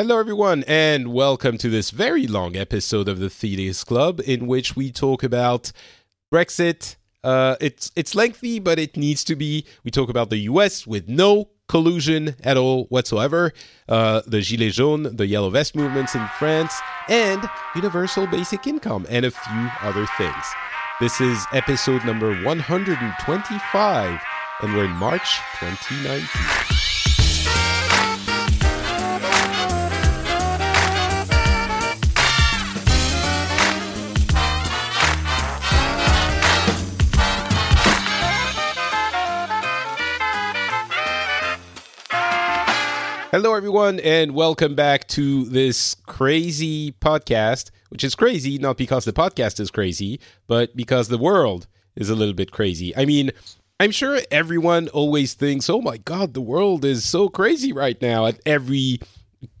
Hello, everyone, and welcome to this very long episode of the Phileas Club, in which we talk about Brexit. Uh, it's it's lengthy, but it needs to be. We talk about the U.S. with no collusion at all whatsoever. Uh, the Gilets jaunes, the Yellow Vest movements in France, and universal basic income, and a few other things. This is episode number 125, and we're in March 2019. Hello, everyone, and welcome back to this crazy podcast, which is crazy not because the podcast is crazy, but because the world is a little bit crazy. I mean, I'm sure everyone always thinks, oh my God, the world is so crazy right now at every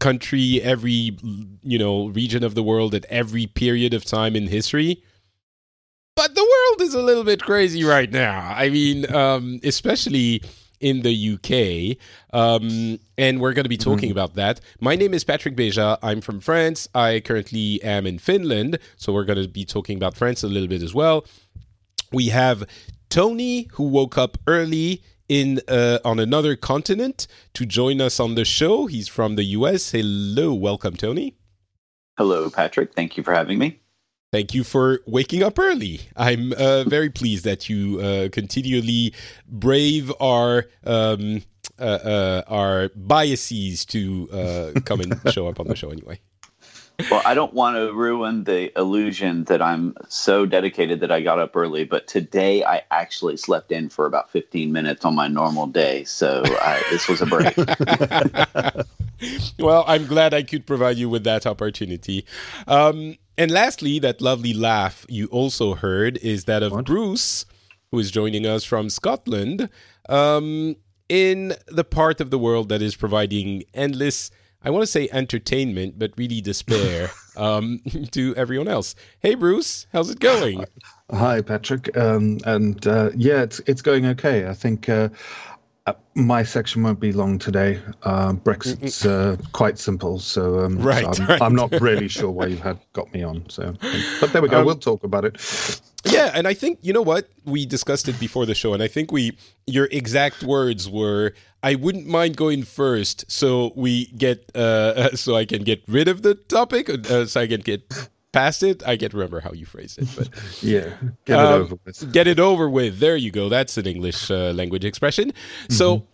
country, every, you know, region of the world, at every period of time in history. But the world is a little bit crazy right now. I mean, um, especially in the UK. Um, and we're going to be talking mm-hmm. about that. My name is Patrick Beja. I'm from France. I currently am in Finland. So we're going to be talking about France a little bit as well. We have Tony, who woke up early in uh, on another continent to join us on the show. He's from the US. Hello, welcome, Tony. Hello, Patrick. Thank you for having me. Thank you for waking up early. I'm uh, very pleased that you uh, continually brave our um, uh, uh our biases to uh, come and show up on the show anyway. Well, I don't want to ruin the illusion that I'm so dedicated that I got up early, but today I actually slept in for about 15 minutes on my normal day, so I, this was a break. well, I'm glad I could provide you with that opportunity. Um, and lastly, that lovely laugh you also heard is that of what? Bruce, who is joining us from Scotland, um, in the part of the world that is providing endless, I want to say entertainment, but really despair um, to everyone else. Hey, Bruce, how's it going? Hi, Patrick. Um, and uh, yeah, it's it's going okay. I think. Uh, uh, my section won't be long today. Uh, Brexit's uh, quite simple, so, um, right, so I'm, right. I'm, not really sure why you had got me on. So, but there we go. Um, we'll talk about it. Yeah, and I think you know what we discussed it before the show, and I think we your exact words were, "I wouldn't mind going first, so we get uh, so I can get rid of the topic, uh, so I can get past it. I can't remember how you phrased it, but yeah, get it um, over with. Get it over with. There you go. That's an English uh, language expression. Mm-hmm. So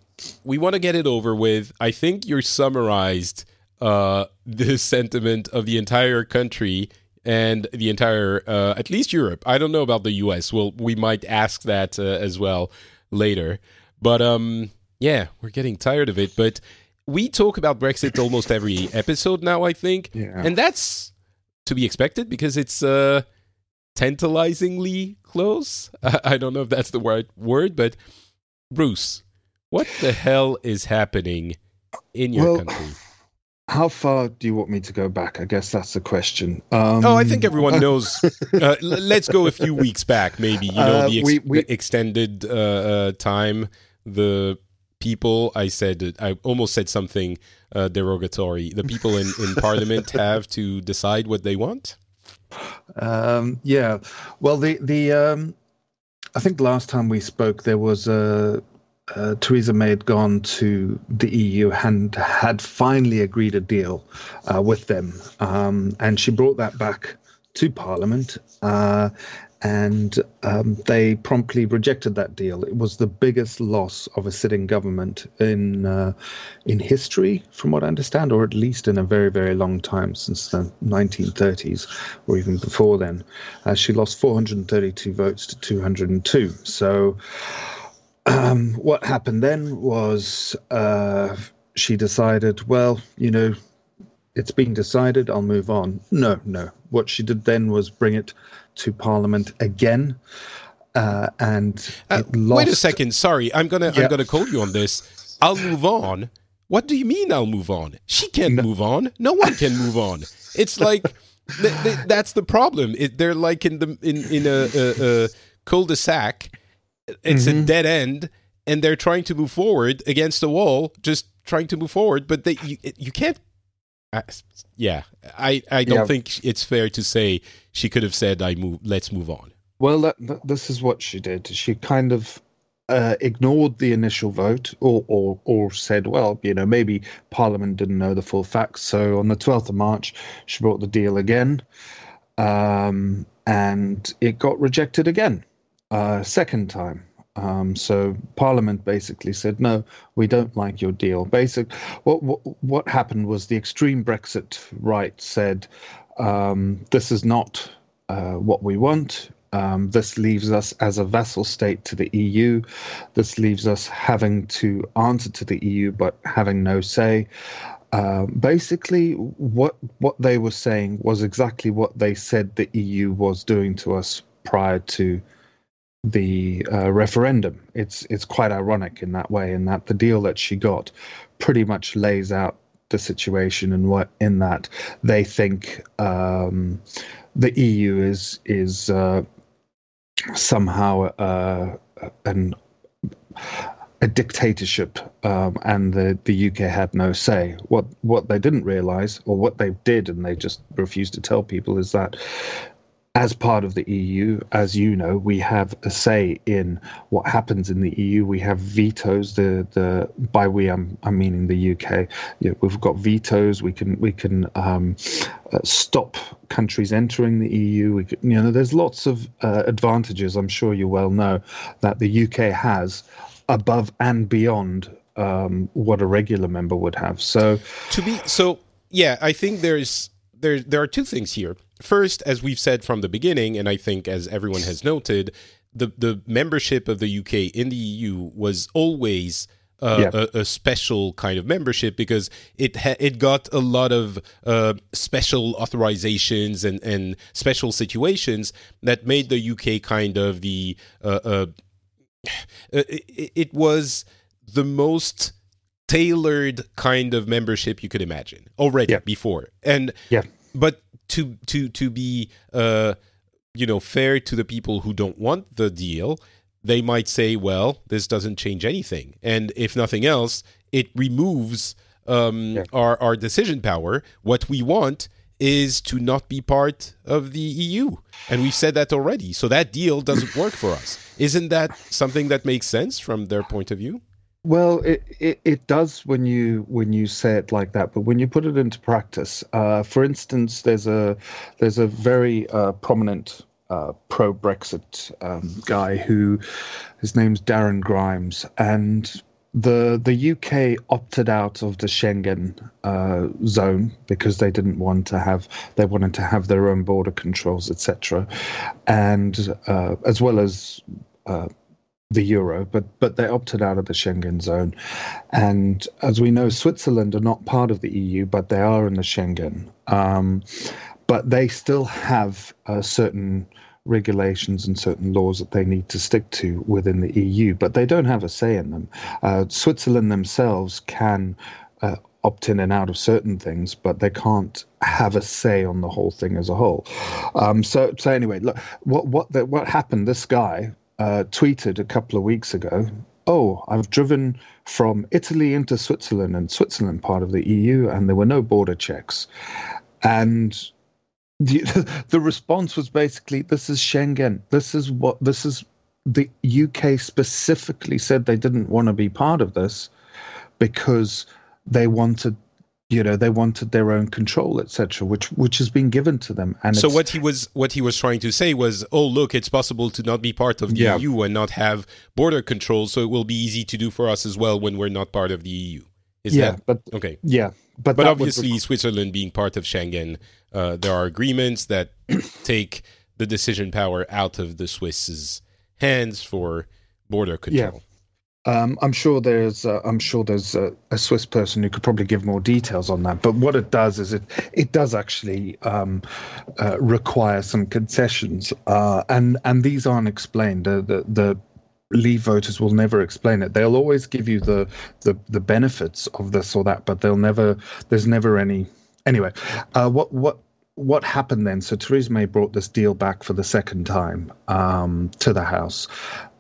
we want to get it over with. I think you're summarized uh, the sentiment of the entire country and the entire, uh, at least Europe. I don't know about the U.S. Well, we might ask that uh, as well later. But um, yeah, we're getting tired of it. But we talk about Brexit almost every episode now. I think, yeah. and that's to be expected because it's uh, tantalizingly close. I don't know if that's the right word, but Bruce, what the hell is happening in your well, country? How far do you want me to go back? I guess that's the question. Um, oh, I think everyone knows. uh, let's go a few weeks back, maybe. You know, uh, the, ex- we, we, the, extended uh, uh, time, the people. I said, I almost said something uh, derogatory. The people in, in Parliament have to decide what they want. Um, yeah. Well, the the um, I think last time we spoke, there was a. Uh, Theresa May had gone to the EU and had finally agreed a deal uh, with them, um, and she brought that back to Parliament. Uh, and um, they promptly rejected that deal. It was the biggest loss of a sitting government in uh, in history, from what I understand, or at least in a very very long time since the 1930s, or even before then. Uh, she lost 432 votes to 202. So. Um, what happened then was uh, she decided, well, you know, it's been decided, I'll move on. No, no. What she did then was bring it to Parliament again. Uh, and uh, lost... wait a second. Sorry, I'm gonna yeah. I'm gonna call you on this. I'll move on. What do you mean I'll move on? She can't no. move on. No one can move on. It's like th- th- that's the problem. It, they're like in the in in a, a, a cul-de-sac. It's mm-hmm. a dead end, and they're trying to move forward against the wall, just trying to move forward. But they you, you can't I, yeah, I I don't Yeah. think it's fair to say she could have said, "I move. Let's move on." Well, that, that- this is what she did. She kind of uh, ignored the initial vote, or, or or said, well, you know, maybe Parliament didn't know the full facts. So on the twelfth of March, she brought the deal again, um, and it got rejected again, uh, second time. Um, so Parliament basically said, no, we don't like your deal. Basic, what what, what happened was the extreme Brexit right said, um, this is not uh, what we want. Um, this leaves us as a vassal state to the EU. This leaves us having to answer to the EU but having no say. Um, basically, what what they were saying was exactly what they said the EU was doing to us prior to the uh, referendum. It's it's quite ironic in that way, in that the deal that she got pretty much lays out the situation and what in that they think um, the EU is is uh, somehow uh, an a dictatorship, um, and the, the UK had no say. What what they didn't realise, or what they did, and they just refused to tell people, is that as part of the EU, as you know, we have a say in what happens in the EU. We have vetoes. The the by we I'm I'm meaning the UK. We've got vetoes. We can we can um, uh, stop countries entering the EU. Can, you know, there's lots of uh, advantages. I'm sure you well know that the UK has above and beyond um, what a regular member would have. So to be so yeah i think there's there there are two things here first as we've said from the beginning and i think as everyone has noted the the membership of the uk in the eu was always uh, Yeah. a, a special kind of membership because it ha- it got a lot of uh, special authorizations and, and special situations that made the UK kind of the uh, uh, it, it was the most tailored kind of membership you could imagine already Yeah. before and Yeah. but to to to be uh you know fair to the people who don't want the deal they might say well this doesn't change anything. And if nothing else it removes um Yeah. our our decision power. What we want is to not be part of the EU and we've said that already. So that deal doesn't work for us. Isn't that something that makes sense from their point of view Well, it, it, it does when you when you say it like that, but when you put it into practice, uh, for instance, there's a there's a very uh, prominent uh, pro Brexit um, guy who his name's Darren Grimes, and the the UK opted out of the Schengen uh, zone because they didn't want to have they wanted to have their own border controls, etc., and uh, as well as uh, the euro, but but they opted out of the Schengen zone, and as we know, Switzerland are not part of the EU, but they are in the Schengen. Um, but they still have uh, certain regulations and certain laws that they need to stick to within the EU, but they don't have a say in them. Uh, Switzerland themselves can. Uh, opt in and out of certain things, but they can't have a say on the whole thing as a whole. Um, so, so anyway, look, what what the, what happened? This guy uh, tweeted a couple of weeks ago. Oh, I've driven from Italy into Switzerland, and Switzerland part of the EU, and there were no border checks. And the the response was basically, "This is Schengen. This is what this is." The UK specifically said they didn't want to be part of this because they wanted you know they wanted their own control etc which which has been given to them. And so what he was what he was trying to say was oh look it's possible to not be part of the Yeah. EU and not have border control so it will be easy to do for us as well when we're not part of the EU is yeah that but okay? yeah but but would obviously Switzerland being part of Schengen uh, there are agreements that take the decision power out of the Swiss's hands for border control um, I'm sure there's uh, I'm sure there's a, a Swiss person who could probably give more details on that. But what it does is it it does actually um, uh, require some concessions, uh, and and these aren't explained. The, the the Leave voters will never explain it. They'll always give you the the the benefits of this or that, but they'll never. There's never any. Anyway, uh, what what what happened then? So Theresa May brought this deal back for the second time um, to the House.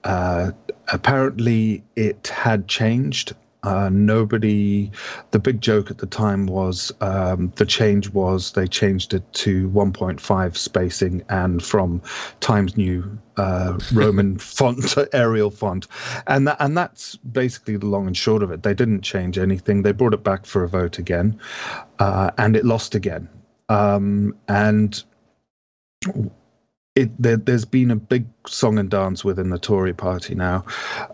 Uh, apparently, it had changed. Uh, nobody. The big joke at the time was um, the change was they changed it to 1.5 spacing and from Times New uh, Roman font to Arial font, and that, and that's basically the long and short of it. They didn't change anything. They brought it back for a vote again, uh, and it lost again. Um, and it, there, has been a big song and dance within the Tory party now.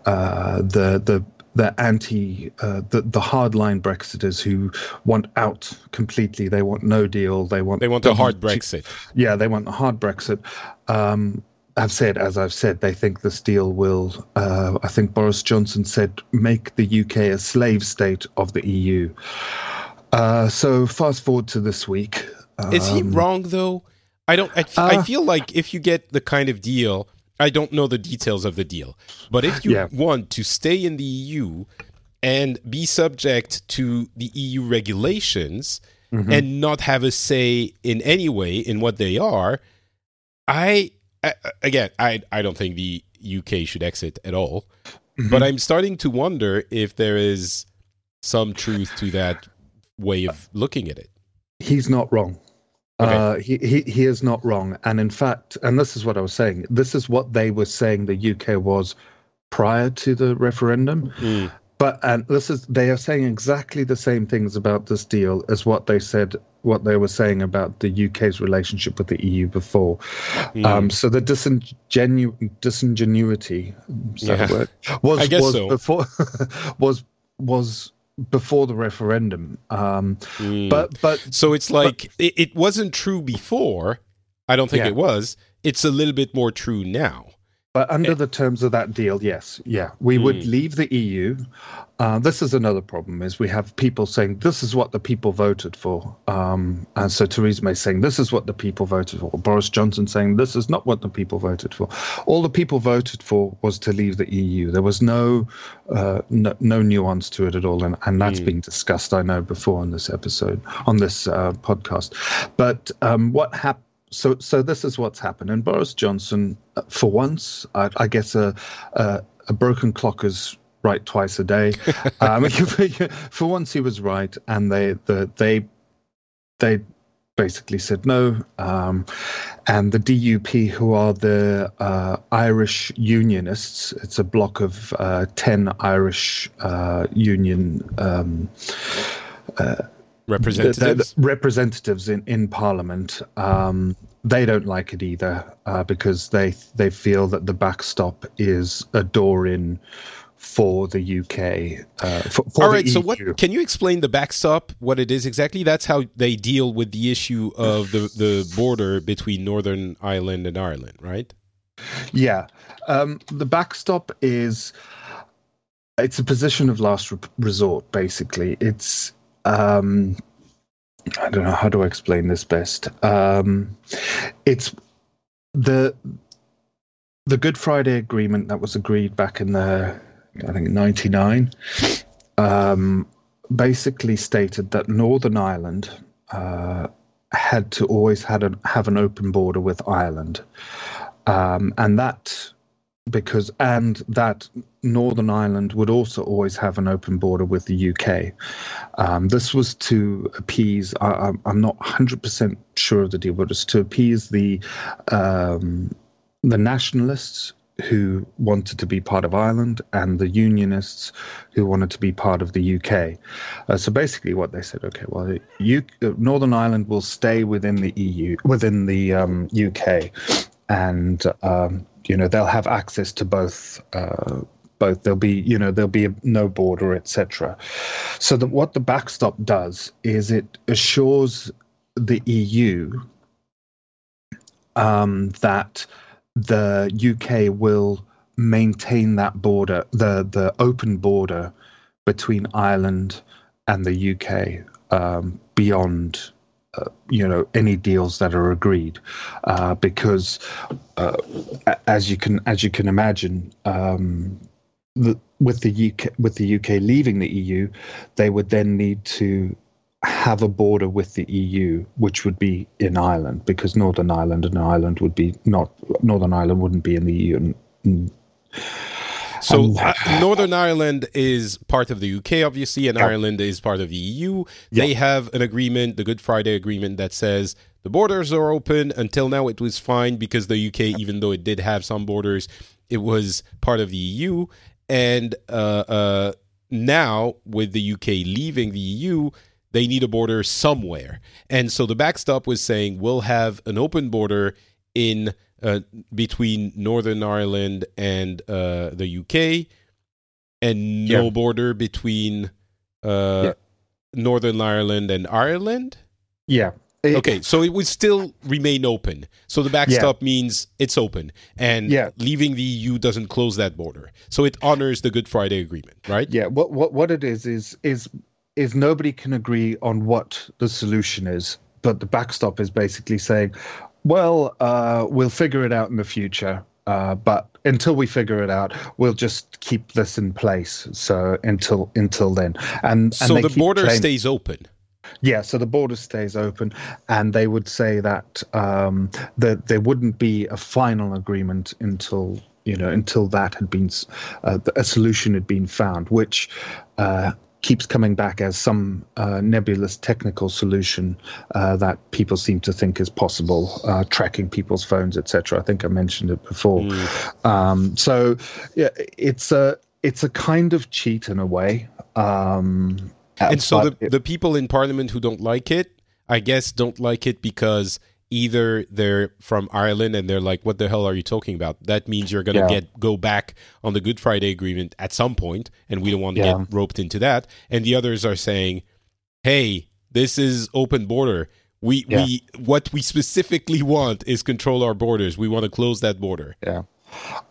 Uh, the the the anti uh, the the hardline Brexiters who want out completely. They want no deal. They want they want a hard Brexit. Yeah, they want a hard Brexit. Um, I've said, as I've said, they think this deal will. Uh, I think Boris Johnson said make the UK a slave state of the EU. Uh, so fast forward to this week. Um, Is he um, wrong though? I don't. I, uh, I, feel like if you get the kind of deal, I don't know the details of the deal, but if you yeah. want to stay in the EU and be subject to the EU regulations mm-hmm. and not have a say in any way in what they are, I, I again, I I don't think the UK should exit at all. Mm-hmm. But I'm starting to wonder if there is some truth to that way of looking at it. He's not wrong. Okay. Uh, he, he he is not wrong, and in fact, and this is what I was saying. This is what they were saying the UK was prior to the referendum. Mm. But and this is they are saying exactly the same things about this deal as what they said what they were saying about the UK's relationship with the EU before. Mm. Um, so the disingenu- disingenuity yeah. was was so. before was was before the referendum. Um, mm. But but so it's like but, it, it, wasn't true before. I don't think yeah. it was. It's a little bit more true now. But under eh. the terms of that deal, yes, yeah, we mm. would leave the EU. Uh, this is another problem: is we have people saying this is what the people voted for, um, and so Theresa May saying this is what the people voted for. Boris Johnson saying this is not what the people voted for. All the people voted for was to leave the EU. There was no uh, no, no, nuance to it at all, and, and that's mm. been discussed, I know, before on this episode on this uh, podcast. But um, what happened? So so this is what's happened. And Boris Johnson, uh, for once, I, I guess a, a, a broken clock is right twice a day. um, for once, he was right, and they the they they basically said no. Um, and the DUP, who are the uh, Irish Unionists, it's a block of uh, ten Irish uh, union. Um, uh, representatives the, the representatives in in parliament um, they don't like it either uh, because they they feel that the backstop is a door in for the UK. Uh, for, for All right. So, what can you explain the backstop? What it is exactly? That's how they deal with the issue of the the border between Northern Ireland and Ireland, right? Yeah. Um, the backstop is it's a position of last re- resort. Basically, it's um, I don't know how do I explain this best. Um, it's the the Good Friday Agreement that was agreed back in the I think '99 um, basically stated that Northern Ireland uh, had to always had a, have an open border with Ireland, um, and that because and that Northern Ireland would also always have an open border with the UK. Um, this was to appease. I, am not 100% sure of the deal, but it's to appease the um, the nationalists who wanted to be part of Ireland and the Unionists who wanted to be part of the UK. Uh, so basically, what they said, okay, well, you, Northern Ireland will stay within the EU, within the um, UK, and um, you know they'll have access to both uh, both. There'll be you know there'll be a, no border etc so that what the backstop does is it assures the eu um, that the uk will maintain that border the the open border between ireland and the uk um, beyond uh, you know any deals that are agreed uh, because uh, as you can as you can imagine um, the, with the UK with the UK leaving the EU they would then need to have a border with the EU which would be in Ireland because Northern Ireland and Ireland would be not Northern Ireland wouldn't be in the EU and, So uh, Northern Ireland is part of the UK, obviously, and yeah. Ireland is part of the EU. Yeah. They have an agreement, the Good Friday Agreement, that says the borders are open. Until now, it was fine because the UK, even though it did have some borders, it was part of the EU. And uh, uh, now, with the UK leaving the EU, they need a border somewhere. And so the backstop was saying we'll have an open border in uh, between Northern Ireland and uh, the UK, and no yeah. border between uh, yeah. Northern Ireland and Ireland. Yeah. It, okay, so it would still remain open. So the backstop yeah. means it's open, and yeah. leaving the EU doesn't close that border. So it honors the Good Friday Agreement, right? Yeah. What what what it is is is is nobody can agree on what the solution is, but the backstop is basically saying, well, uh, we'll figure it out in the future. Uh, but until we figure it out, we'll just keep this in place. So until until then, and, so the border stays open. Yeah, so the border stays open, and they would say that um, that there wouldn't be a final agreement until you know until that had been uh, a solution had been found, which uh, keeps coming back as some uh, nebulous technical solution uh, that people seem to think is possible, uh, tracking people's phones, etc. I think I mentioned it before. Mm. Um, so yeah, it's a it's a kind of cheat in a way. Um, and so the, it, the people in parliament who don't like it, I guess, don't like it because either they're from Ireland and they're like, "What the hell are you talking about?" That means you're going to yeah. get go back on the Good Friday Agreement at some point, and we don't want to yeah. get roped into that. And the others are saying, "Hey, this is open border. We yeah. we what we specifically want is control our borders. We want to close that border." Yeah.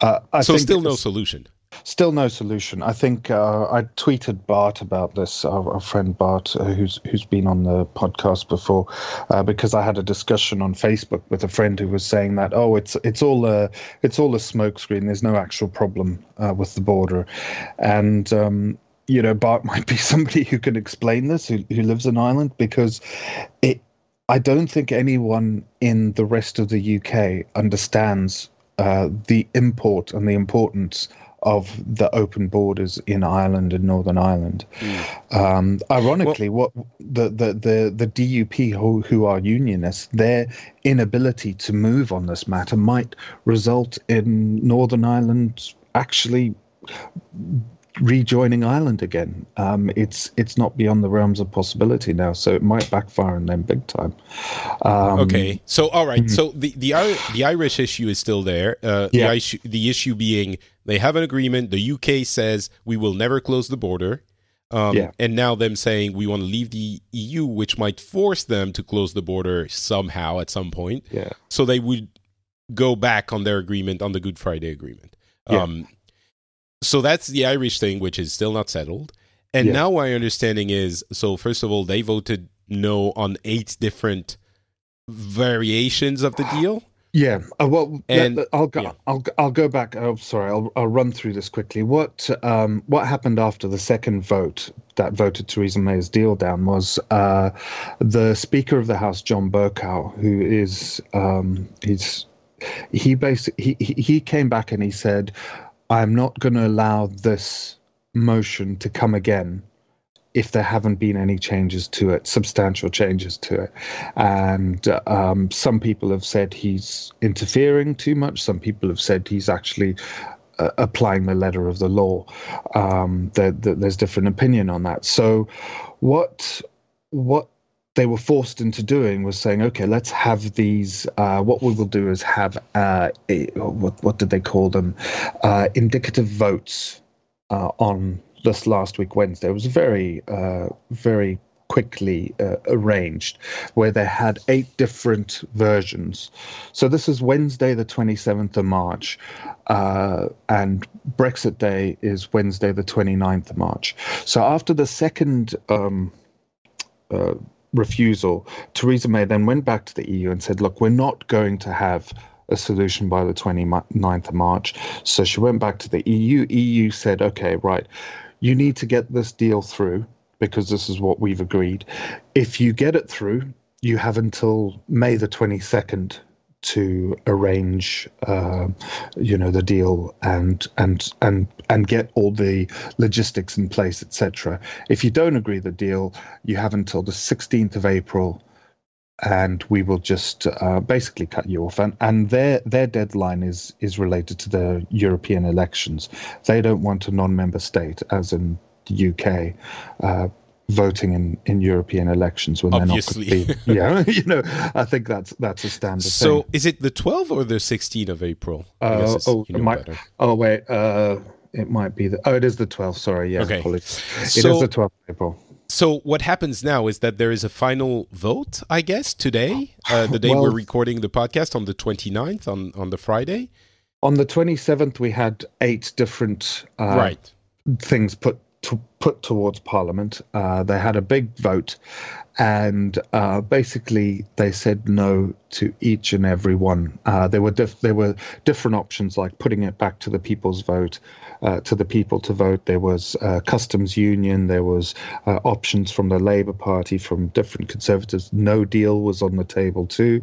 Uh, so still no solution. Still no solution. I think uh, I tweeted Bart about this, our, our friend Bart, uh, who's who's been on the podcast before, uh, because I had a discussion on Facebook with a friend who was saying that oh, it's it's all a it's all a smokescreen. There's no actual problem uh, with the border, and um, you know Bart might be somebody who can explain this, who who lives in Ireland, because it. I don't think anyone in the rest of the UK understands uh, the import and the importance of the open borders in Ireland and Northern Ireland. Mm. Um, ironically, well, what the, the, the, the DUP who, who are unionists, their inability to move on this matter might result in Northern Ireland actually rejoining Ireland again. Um, it's it's not beyond the realms of possibility now, so it might backfire on them big time. Um, okay, so all right, mm-hmm. so the the the Irish issue is still there. Uh, yeah. the issue the issue being they have an agreement. The UK says we will never close the border. Um, yeah. And now them saying we want to leave the EU, which might force them to close the border somehow at some point. Yeah. So they would go back on their agreement on the Good Friday Agreement. Yeah. Um, so that's the Irish thing, which is still not settled. And yeah. now my understanding is so first of all, they voted no on eight different variations of the deal. Yeah. Uh, well, and I'll go. Yeah. I'll I'll go back. Oh, sorry. I'll I'll run through this quickly. What um what happened after the second vote that voted Theresa May's deal down was uh the Speaker of the House, John Bercow, who is um he's he basically he he came back and he said I'm not going to allow this motion to come again if there haven't been any changes to it, substantial changes to it. And um, some people have said he's interfering too much. Some people have said he's actually uh, applying the letter of the law. Um, there, there, there's different opinion on that. So, what what they were forced into doing was saying, okay, let's have these. Uh, what we will do is have uh, a, what what did they call them? Uh, indicative votes uh, on this last week Wednesday. It was very uh, very quickly uh, arranged, where they had eight different versions. So this is Wednesday, the twenty seventh of March, and Brexit Day is Wednesday, the 29th of March. So after the second. Um, uh, refusal, Theresa May then went back to the EU and said, look, we're not going to have a solution by the 29th of March. So she went back to the EU. EU said, okay, right, you need to get this deal through because this is what we've agreed. If you get it through, you have until May the 22nd to arrange, uh, you know, the deal and and and and get all the logistics in place, etc. If you don't agree the deal, you have until the 16th of April, and we will just uh, basically cut you off. And and their their deadline is is related to the European elections. They don't want a non-member state, as in the UK, uh, voting in, in European elections when Obviously. they're not. Be, yeah, you know, I think that's that's a standard. So thing. is it the 12th or the 16th of April? Uh, oh, you know oh wait, uh, it might be the. Oh, it is the 12th. Sorry, yeah, Okay. apologies. It is So- the 12th of April. So what happens now is that there is a final vote, I guess, today, uh, the day Well- we're recording the podcast on the 29th, on, on the Friday. On the 27th, we had eight different uh, right. things put to, put towards Parliament. Uh, they had a big vote, and uh, basically they said no to each and every one. Uh, there were diff- there were different options like putting it back to the people's vote, uh, to the people to vote. There was uh, customs union. There was uh, options from the Labour Party, from different Conservatives. No deal was on the table too.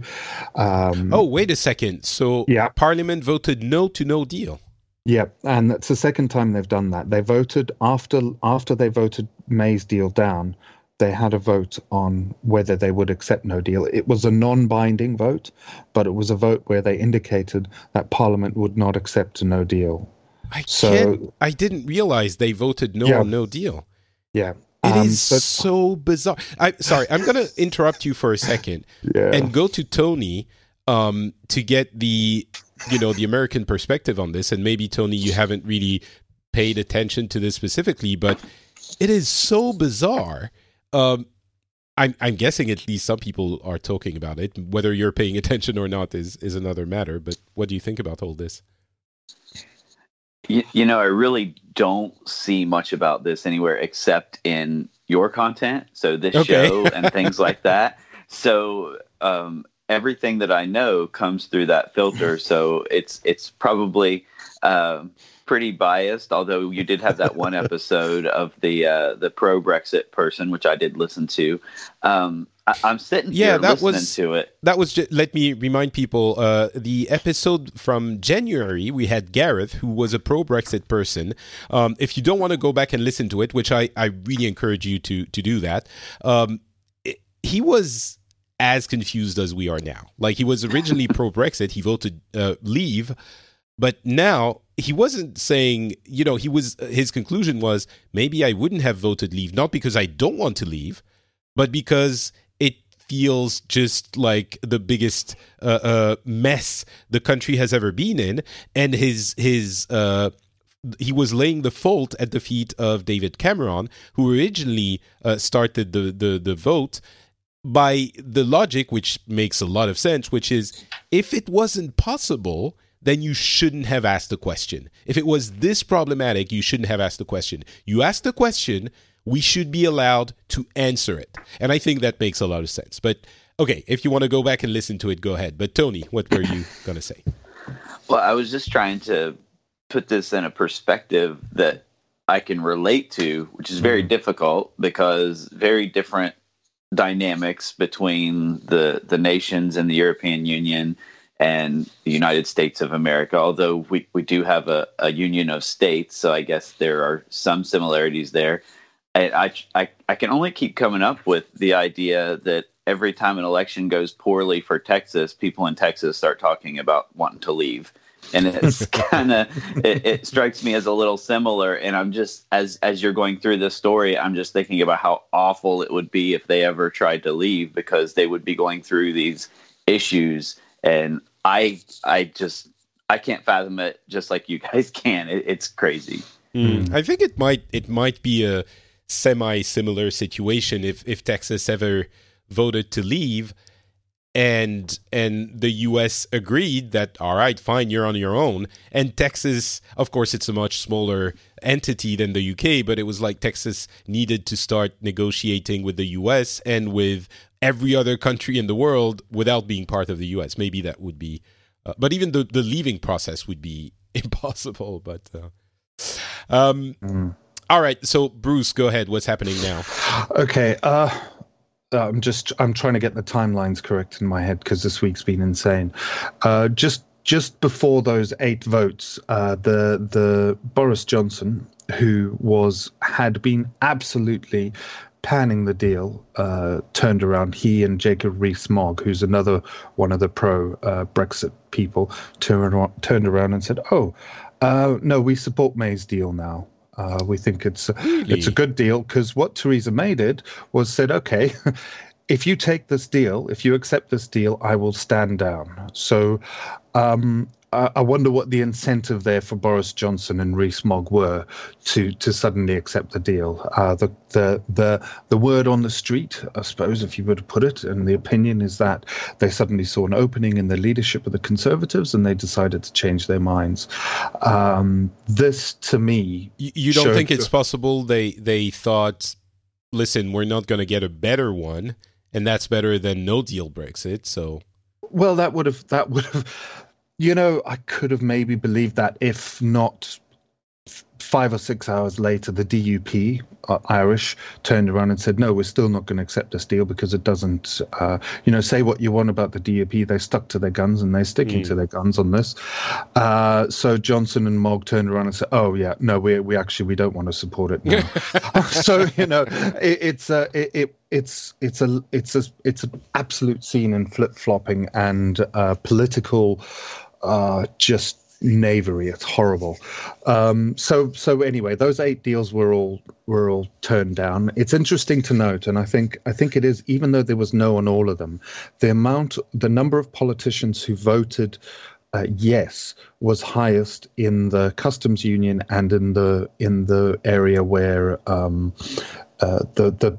Um, Oh, wait a second. So Yeah. Parliament voted no to no deal. Yeah, and that's the second time they've done that. They voted after after they voted May's deal down. They had a vote on whether they would accept no deal. It was a non-binding vote, but it was a vote where they indicated that Parliament would not accept a no deal. I So- can't. I didn't realize they voted no Yeah. on no deal. Yeah, It is um, so bizarre. I sorry. I'm gonna interrupt you for a second yeah, and go to Tony um, to get the you know the American perspective on this. And maybe Tony, you haven't really paid attention to this specifically, but it is so bizarre. Um, I'm, I'm guessing at least some people are talking about it. Whether you're paying attention or not is is another matter. But what do you think about all this? You, you know, I really don't see much about this anywhere except in your content. So this Okay. show and things like that. So um, everything that I know comes through that filter. So it's it's probably um, pretty biased. Although you did have that one episode of the uh, the pro Brexit person, which I did listen to. Um, I, I'm sitting Yeah, here that listening was- to it. that was just, let me remind people uh, the episode from January we had Gareth who was a pro Brexit person um, if you don't want to go back and listen to it which I, I really encourage you to to do that um, it- he was as confused as we are now like he was originally pro Brexit he voted uh, leave but now he wasn't saying you know he was his conclusion was maybe I wouldn't have voted leave not because I don't want to leave but because it feels just like the biggest uh, uh, mess the country has ever been in, and his his uh, he was laying the fault at the feet of David Cameron, who originally uh, started the, the the vote by the logic, which makes a lot of sense, which is if it wasn't possible. Then you shouldn't have asked the question. If it was this problematic, you shouldn't have asked the question. You asked the question, we should be allowed to answer it. And I think that makes a lot of sense. But okay, if you want to go back and listen to it, go ahead. But Tony, what were you going to say? Well, I was just trying to put this in a perspective that I can relate to, which is very mm-hmm. difficult because very different dynamics between the the nations and the European Union and the United States of America. Although we, we do have a, a union of states, so I guess there are some similarities there. I, I, I, can only keep coming up with the idea that every time an election goes poorly for Texas, people in Texas start talking about wanting to leave. And it's kind of it, it strikes me as a little similar. And I'm just as as you're going through this story, I'm just thinking about how awful it would be if they ever tried to leave because they would be going through these issues. And I I just I can't fathom it just like you guys can. It, it's crazy. Mm. I think it might it might be a semi similar situation if if Texas ever voted to leave and and the US agreed that all right fine you're on your own and Texas of course it's a much smaller entity than the UK but it was like Texas needed to start negotiating with the US and with every other country in the world without being part of the US maybe that would be uh, but even the the leaving process would be impossible but uh, um Mm. all right so Bruce go ahead what's happening now Okay. Uh, I'm just I'm trying to get the timelines correct in my head because this week's been insane. Uh, just just before those eight votes, uh, the the Boris Johnson, who was had been absolutely panning the deal, uh, turned around. He and Jacob Rees-Mogg, who's another one of the pro uh, Brexit people, turned around, turned around and said, "Oh, uh, no, we support May's deal now." Uh, we think it's really? it's a good deal because what Theresa May did was said, okay, if you take this deal, if you accept this deal, I will stand down. So um, I wonder what the incentive there for Boris Johnson and Rees-Mogg were to to suddenly accept the deal. Uh, the the the the word on the street, I suppose, if you were to put it, and the opinion is that they suddenly saw an opening in the leadership of the Conservatives and they decided to change their minds. Um, this, to me, you, you don't think it's possible they they thought, listen, we're not going to get a better one, and that's better than no deal Brexit. So, well, that would have that would have you know, I could have maybe believed that if not five or six hours later, the DUP, uh, Irish, turned around and said, no, we're still not going to accept this deal because it doesn't, uh, you know, say what you want about the DUP. They stuck to their guns and they're sticking mm. to their guns on this. Uh, so Johnson and Mogg turned around and said, oh, yeah, no, we, we actually, we don't want to support it now. so, you know, it, it's, uh, it, it it's it's a it's a it's an absolute scene in flip flopping and uh, political uh, just knavery. It's horrible. Um, so so anyway, those eight deals were all were all turned down. It's interesting to note, and I think I think it is even though there was no on all of them, the amount, the number of politicians who voted. Uh, yes, was highest in the customs union and in the in the area where um, uh, the the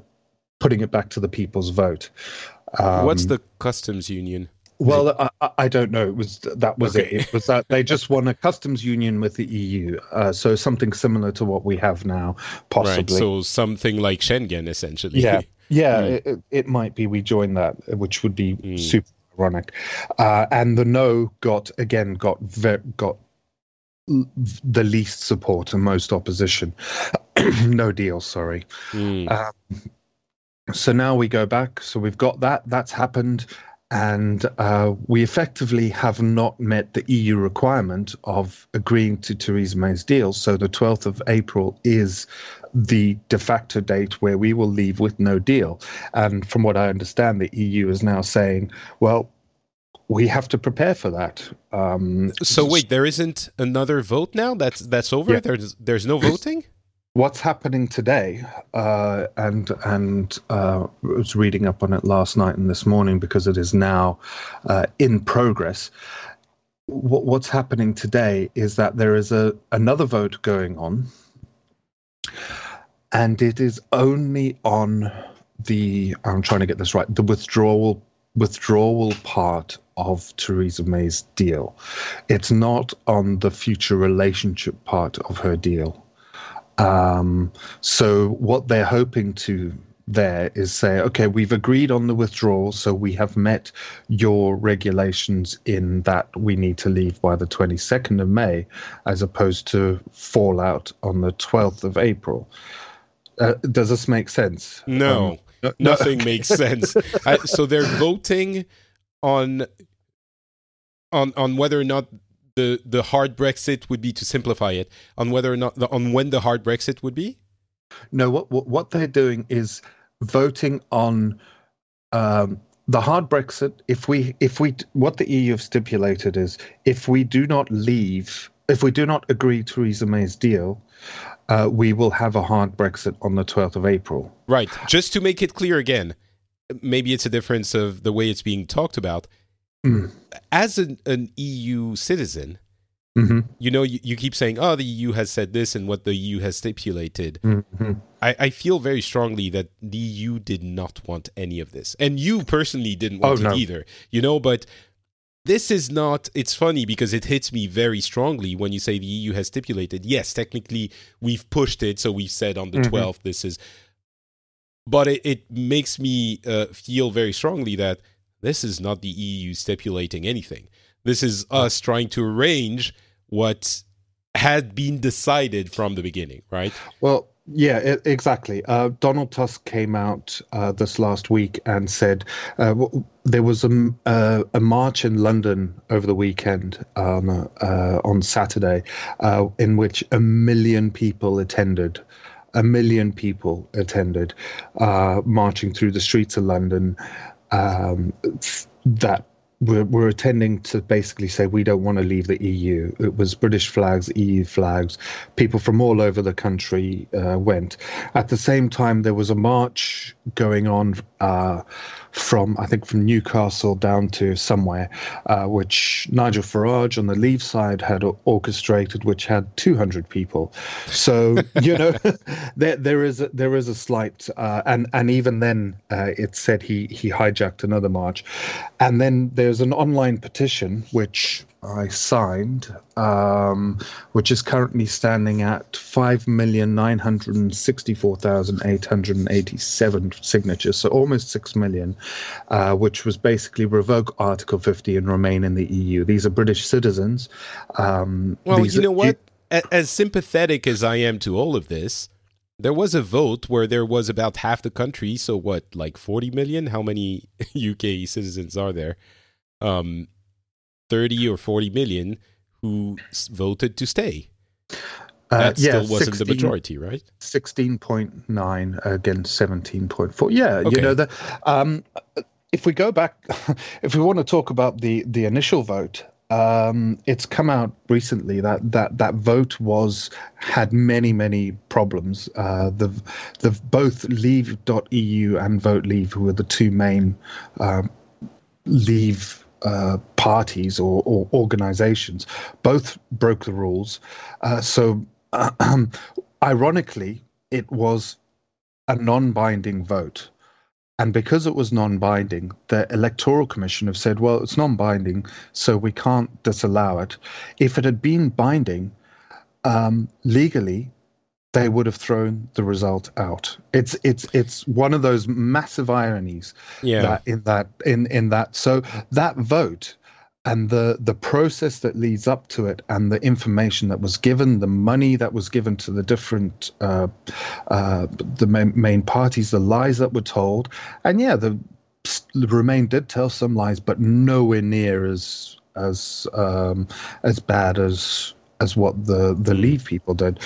putting it back to the people's vote. Um, What's the customs union? Well, I, I, don't know. It was that was okay. it. It was that they just won a customs union with the EU, uh, so something similar to what we have now, possibly. Right, so something like Schengen, essentially. Yeah, yeah. Mm. It, it, might be we join that, which would be mm. super ironic. Uh, and the no got again got ve- got the least support and most opposition. no deal, sorry. Mm. Um, so now we go back. So we've got that. That's happened and uh, we effectively have not met the EU requirement of agreeing to Theresa May's deal. So the 12th of April is the de facto date where we will leave with no deal. And from what I understand, the EU is now saying, well, we have to prepare for that. Um, so wait, there isn't another vote now. That's that's over. Yeah. There's there's no voting what's happening today, uh, and and uh, I was reading up on it last night and this morning because it is now uh, in progress. What, what's happening today is that there is a another vote going on, and it is only on the I'm trying to get this right the withdrawal withdrawal part of Theresa May's deal. It's not on the future relationship part of her deal. Um, so what they're hoping to there is say, okay, we've agreed on the withdrawal, so we have met your regulations in that we need to leave by the 22nd of May, as opposed to fallout on the 12th of April. Uh, does this make sense? No, um, no nothing makes sense. I, so they're voting on on on whether or not the the hard Brexit would be to simplify it on whether or not the, on when the hard Brexit would be. No, what what, what they're doing is voting on um, the hard Brexit. If we if we what the EU have stipulated is if we do not leave, if we do not agree Theresa May's deal. Uh, we will have a hard Brexit on the 12th of April. Right. Just to make it clear again, maybe it's a difference of the way it's being talked about. Mm. As an, an, EU citizen, mm-hmm. you know, you, you, keep saying, oh, the EU has said this and what the EU has stipulated. Mm-hmm. I, I, feel very strongly that the EU did not want any of this. And you personally didn't want oh, it no. either, you know, but this is not it's funny because it hits me very strongly when you say the eu has stipulated yes technically we've pushed it so we've said on the mm-hmm. 12th this is but it, it makes me uh, feel very strongly that this is not the EU stipulating anything. This is us trying to arrange what had been decided from the beginning, right? Well, Yeah, it, exactly. Uh, Donald Tusk came out uh, this last week and said uh, w- there was a, uh, a march in London over the weekend um, uh, on Saturday uh, in which a million people attended. A million people attended, marching through the streets of London. Um, that we're, we're attending to basically say we don't want to leave the EU. It was British flags, EU flags. People from all over the country uh, went. At the same time, there was a march going on uh, from, I think, from Newcastle down to somewhere, uh, which Nigel Farage on the Leave side had orchestrated, which had 200 people. So you know, there there is a, there is a slight, uh, and and even then, uh, it said he he hijacked another march, and then there's an online petition which I signed, um, which is currently standing at 5,964,887 signatures, so almost 6 million, uh, which was basically revoke Article 50 and remain in the EU. These are British citizens. Um, well, you know what? As sympathetic as I am to all of this, there was a vote where there was about half the country, so what, like 40 million? How many UK citizens are there? Um, 30 or 40 million who voted to stay. Uh, that uh, yeah, still wasn't 16, the majority, right? 16.9 against 17.4. Yeah, okay. you know, the, um, if we go back, if we want to talk about the, the initial vote, um, it's come out recently that that that vote was had many many problems. Uh, the the both Leave.eu and Vote Leave, who were the two main um, Leave uh, parties or, or, organizations both broke the rules. Uh, so, uh, ironically, it was a non binding vote. And because it was non binding, the Electoral Commission have said, well, it's non binding, so we can't disallow it. If it had been binding, um, legally, they would have thrown the result out. It's it's it's one of those massive ironies yeah. that in that in in that so that vote and the the process that leads up to it and the information that was given the money that was given to the different uh, uh, the main, main parties the lies that were told and yeah the, the remain did tell some lies but nowhere near as as um, as bad as as what the the hmm. leave people did.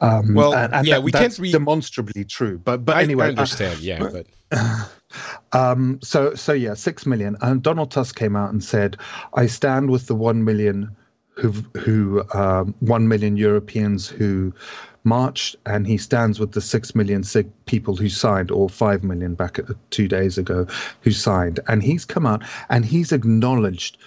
Um, well, and, and yeah, that, we can't re- demonstrably true, but but anyway, I understand. Uh, yeah, but. Um, so so yeah, six million. And Donald Tusk came out and said, "I stand with the one million who who um, one million Europeans who marched, and he stands with the six million sig- people who signed, or five million back at, two days ago who signed." And he's come out and he's acknowledged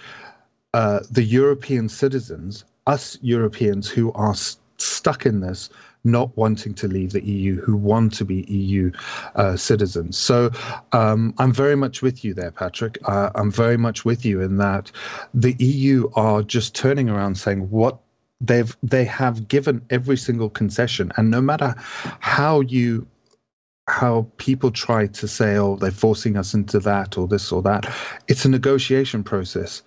uh, the European citizens us Europeans who are st- stuck in this, not wanting to leave the EU, who want to be EU uh, citizens. So um, I'm very much with you there, Patrick. Uh, I'm very much with you in that the EU are just turning around saying what they've they have given every single concession, and no matter how you how people try to say, oh, they're forcing us into that or this or that, it's a negotiation process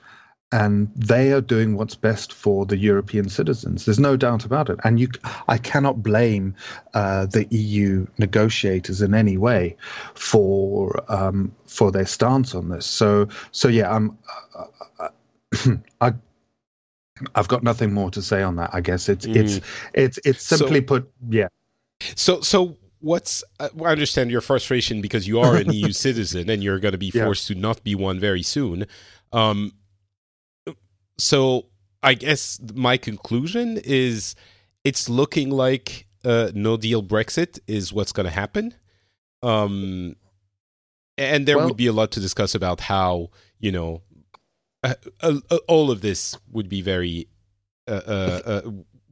and they are doing what's best for the European citizens. There's no doubt about it. And you, I cannot blame uh, the EU negotiators in any way for um, for their stance on this. So, so yeah, I'm. Uh, uh I, I've got nothing more to say on that. I guess it's mm. it's it's it's simply so, put, yeah. So so what's uh, I understand your frustration because you are an EU citizen and you're going to be forced yeah. to not be one very soon. Um, so I guess my conclusion is it's looking like uh, no deal Brexit is what's going to happen. Um, and there well, would be a lot to discuss about how you know uh, uh, uh all of this would be very uh, uh,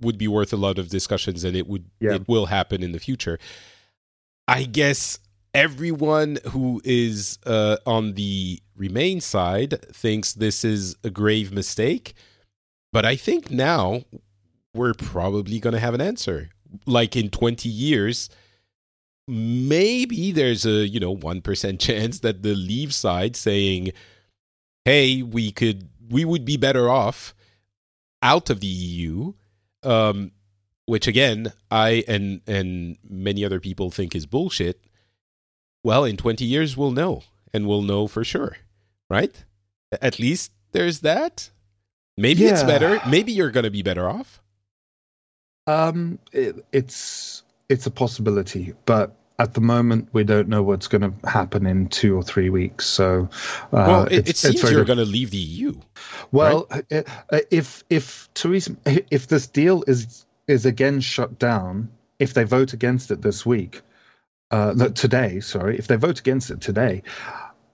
would be worth a lot of discussions, and it would yeah. it will happen in the future. I guess everyone who is uh, on the Remain side thinks this is a grave mistake, but I think now we're probably going to have an answer. Like in 20 years, maybe there's a, you know, 1% chance that the leave side saying, hey, we could, we would be better off out of the EU. Um, which again I and and many other people think is bullshit. Well, in 20 years we'll know and we'll know for sure, right? At least there's that. Maybe it's better. Maybe you're going to be better off. Um, it, it's it's a possibility, but at the moment we don't know what's going to happen in two or three weeks. So, uh, well, it, it's- it it's seems very you're going to leave the EU. Well, uh, uh, if if Theresa, if this deal is is again shut down, if they vote against it this week, uh, today, sorry, if they vote against it today,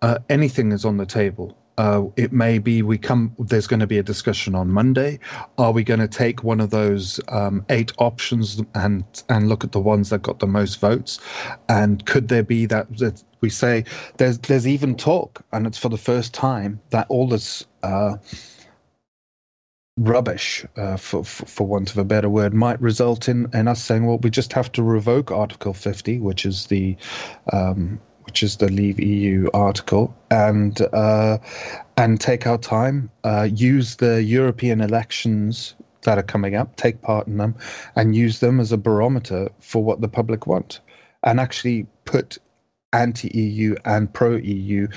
uh, anything is on the table. Uh, it may be we come. There's going to be a discussion on Monday. Are we going to take one of those um, eight options and and look at the ones that got the most votes? And could there be that that we say there's there's even talk, and it's for the first time that all this. Uh, rubbish, uh, for, for for want of a better word, might result in, in us saying, well, we just have to revoke Article 50, which is the um, which is the Leave EU article, and uh, and take our time, uh, use the European elections that are coming up, take part in them, and use them as a barometer for what the public want, and actually put anti-EU and pro-EU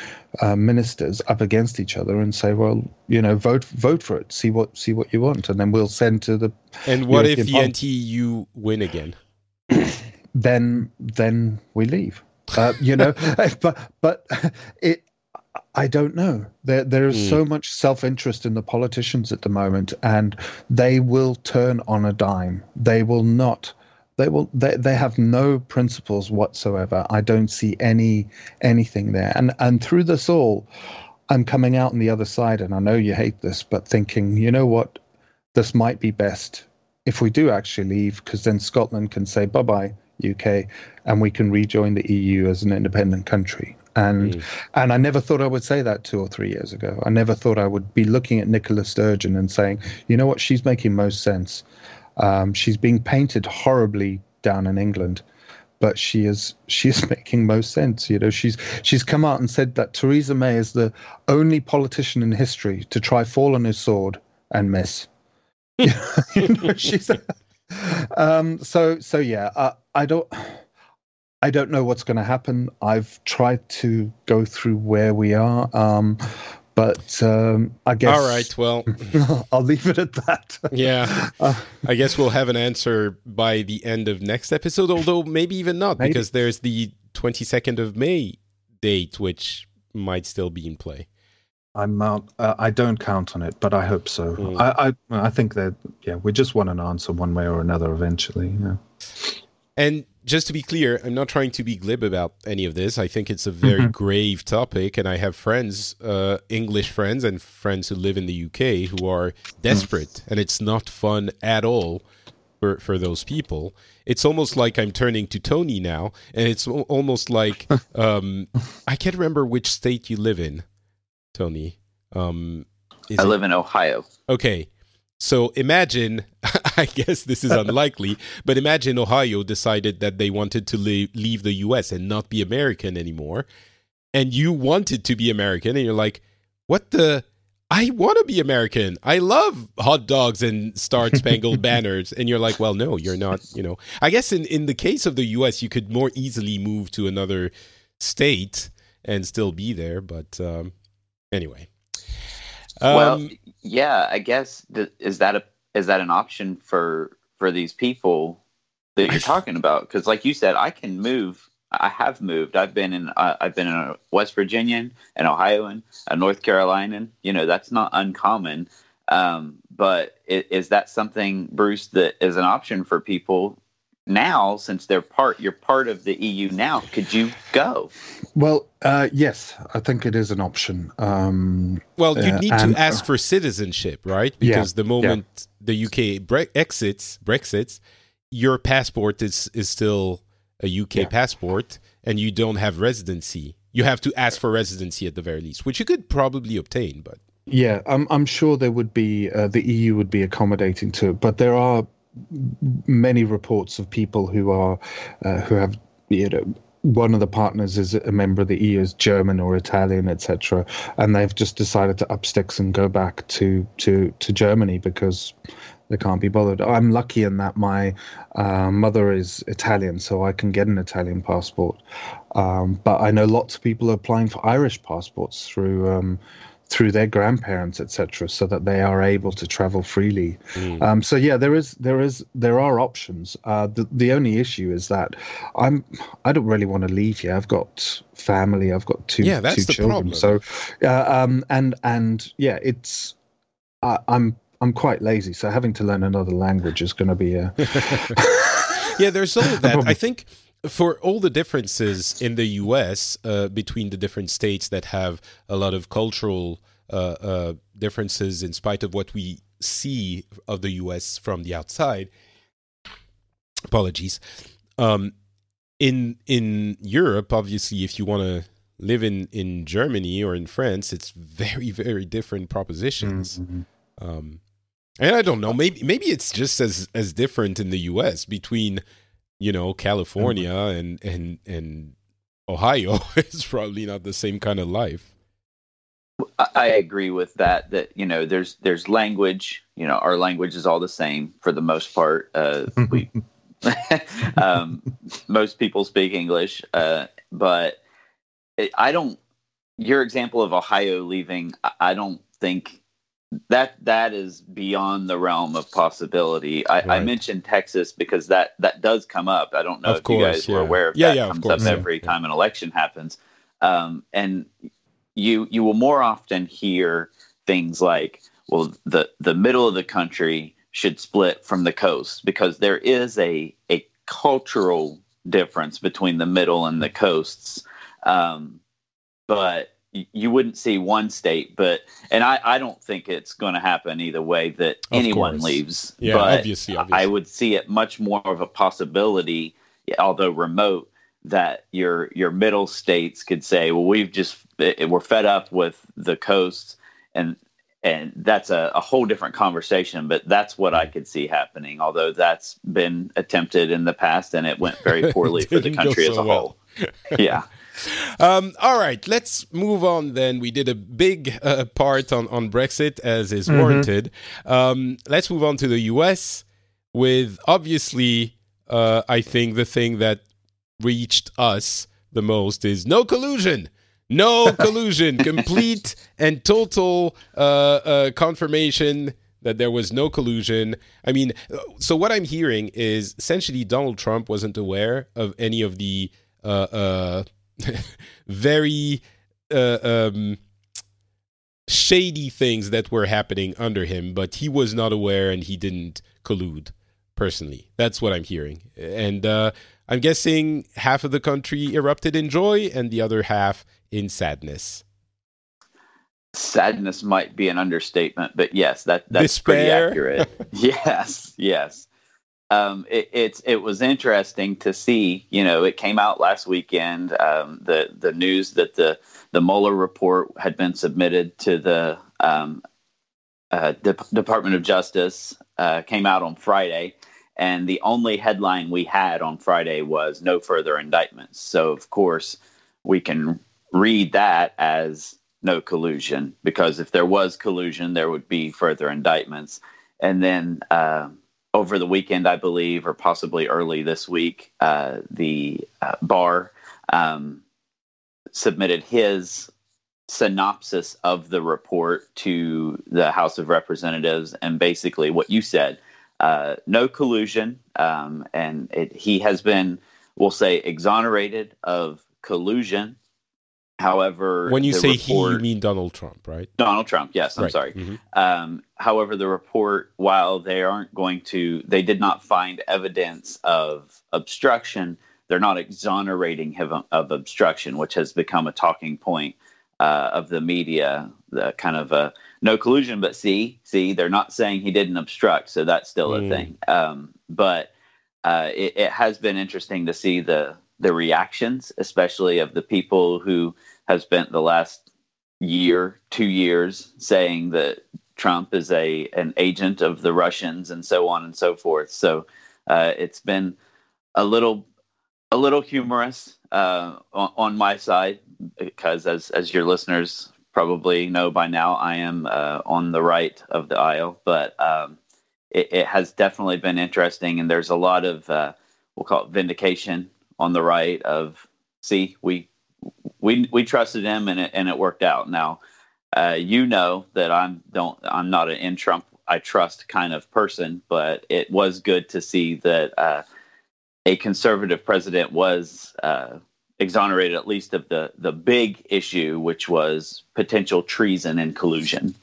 uh, ministers up against each other and say, well, you know, vote vote for it, see what see what you want, and then we'll send to the And what if the anti-EU win again? then then we leave. Uh, you know, but but it. I don't know. There there is Hmm. so much self interest in the politicians at the moment, and they will turn on a dime. They will not. They will. They they have no principles whatsoever. I don't see any anything there. And and through this all, I'm coming out on the other side, and I know you hate this, but thinking, you know what, this might be best if we do actually leave, because then Scotland can say bye bye UK, and we can rejoin the EU as an independent country. And Mm. and I never thought I would say that two or three years ago. I never thought I would be looking at Nicola Sturgeon and saying, you know what, she's making most sense. Um, she's being painted horribly down in England, but she is she is making most sense. You know, she's she's come out and said that Theresa May is the only politician in history to try fall on his sword and miss. you know, she's um, so so yeah. Uh, I don't. I don't know what's going to happen. I've tried to go through where we are, um, but um, I guess. All right. Well, I'll leave it at that. yeah. Uh, I guess we'll have an answer by the end of next episode, although maybe even not, Maybe. because there's the 22nd of May date, which might still be in play. I'm out. Uh, I don't count on it, but I hope so. Mm. I, I I think that yeah, we just want an answer one way or another eventually. Yeah. And just to be clear, I'm not trying to be glib about any of this. I think it's a very Mhm. grave topic, and I have friends, uh, English friends, and friends who live in the UK who are desperate, and it's not fun at all for for those people. It's almost like I'm turning to Tony now, and it's almost like um, I can't remember which state you live in, Tony. Um, is I it- live in Ohio. Okay. So imagine, I guess this is unlikely, but imagine Ohio decided that they wanted to leave, leave the US and not be American anymore. And you wanted to be American, and you're like, what the? I want to be American. I love hot dogs and Star Spangled Banners. And you're like, well, no, you're not. You know, I guess in, in the case of the US, you could more easily move to another state and still be there. But um, anyway. well, Um, yeah, I guess th- is that a is that an option for for these people that you're talking about? Because, like you said, I can move. I have moved. I've been in. Uh, I've been in a West Virginian, an Ohioan, a North Carolinian. You know, that's not uncommon. Um, but i- is that something, Bruce, that is an option for people now? Since they're part, you're part of the EU now. Could you go? Well, uh, yes, I think it is an option. Um, Well, you Uh, need and- to ask for citizenship, right? Yeah, Because the moment the UK bre- exits, Brexits, your passport is is still a UK Yeah. passport, and you don't have residency. You have to ask for residency at the very least, which you could probably obtain. But Yeah, I'm I'm sure there would be uh, the EU would be accommodating to it, but there are many reports of people who are uh, who have you know one of the partners is a member of the EU is German or Italian, etc., and they've just decided to up sticks and go back to to to Germany because they can't be bothered. I'm lucky in that my uh, mother is Italian, so I can get an Italian passport. Um, but I know lots of people are applying for Irish passports through um, through their grandparents, etc., so that they are able to travel freely. Mm. Um, so yeah, there is there is there are options. Uh, the the only issue is that I'm I don't really want to leave here. I've got family. I've got two yeah, that's two the children. Problem. So uh, um, and and yeah, it's I, I'm I'm quite lazy, so having to learn another language is going to be a. yeah, there's all of that. I think for all the differences in the U.S. Uh, between the different states that have a lot of cultural uh, uh, differences, in spite of what we see of the U.S. from the outside. Apologies. Um, in in Europe, obviously, if you want to live in in Germany or in France, it's very very different propositions. Mm-hmm. Um, and I don't know, maybe maybe it's just as as different in the U.S. between you know California mm-hmm. and and and Ohio. is probably not the same kind of life. I agree with that. That you know, there's there's language. You know, our language is all the same for the most part. Uh, we um, most people speak English, uh, but I don't. Your example of Ohio leaving, I don't think that that is beyond the realm of possibility. I, right. I, mentioned Texas because that that does come up. I don't know of if course, you guys yeah. were aware of yeah, that. Yeah, comes up every time an election happens, um, and you you will more often hear things like, "Well, the the middle of the country should split from the coast," because there is a a cultural difference between the middle and the coasts. Um, but you wouldn't see one state, but and I, I don't think it's going to happen either way that of anyone course. leaves. Yeah, but obviously, obviously, I would see it much more of a possibility, although remote, that your your middle states could say, well, we've just eh, eh, we're fed up with the coast, and and that's a, a whole different conversation. But that's what I could see happening. Although that's been attempted in the past, and it went very poorly for the country so as a well. whole. yeah. Um, all right, let's move on then. We did a big uh, part on, on Brexit, as is mm-hmm. warranted. Um, let's move on to the US with obviously, uh, I think the thing that reached us the most is no collusion. No collusion. Complete and total uh, uh, confirmation that there was no collusion. I mean, so what I'm hearing is essentially Donald Trump wasn't aware of any of the uh, uh, very uh, um, shady things that were happening under him, but he was not aware and he didn't collude personally. That's what I'm hearing. And uh, I'm guessing half of the country erupted in joy and the other half in sadness. Sadness might be an understatement, but yes, that that's Despair. pretty accurate. yes, yes um, it, it's it was interesting to see. You know, it came out last weekend. Um, the the news that the the Mueller report had been submitted to the um, uh, De- Department of Justice uh, came out on Friday, and the only headline we had on Friday was no further indictments. So of course we can read that as no collusion because if there was collusion, there would be further indictments. And then uh, over the weekend, I believe, or possibly early this week, uh, the uh, Barr um, submitted his synopsis of the report to the House of Representatives, and basically what you said: uh, no collusion, um, and it, he has been, we'll say, exonerated of collusion However, when you say report, he, you mean Donald Trump, right? Donald Trump. Yes, I'm right. sorry. Mm-hmm. Um, however, the report, while they aren't going to, they did not find evidence of obstruction. They're not exonerating him of obstruction, which has become a talking point uh, of the media. The kind of a no collusion, but see, see, they're not saying he didn't obstruct, so that's still mm. a thing. Um, but uh, it, it has been interesting to see the the reactions, especially of the people who have spent the last year, two years, saying that Trump is a an agent of the Russians and so on and so forth. So uh, it's been a little a little humorous uh, on, on, my side because, as as your listeners probably know by now, I am uh, on the right of the aisle, but. Um, it, it, has definitely been interesting, and there's a lot of uh, we'll call it vindication on the right of see we we we trusted him and it and it worked out. Now, uh, you know that I'm don't I'm not an in Trump I trust kind of person, but it was good to see that uh, a conservative president was uh, exonerated at least of the the big issue, which was potential treason and collusion.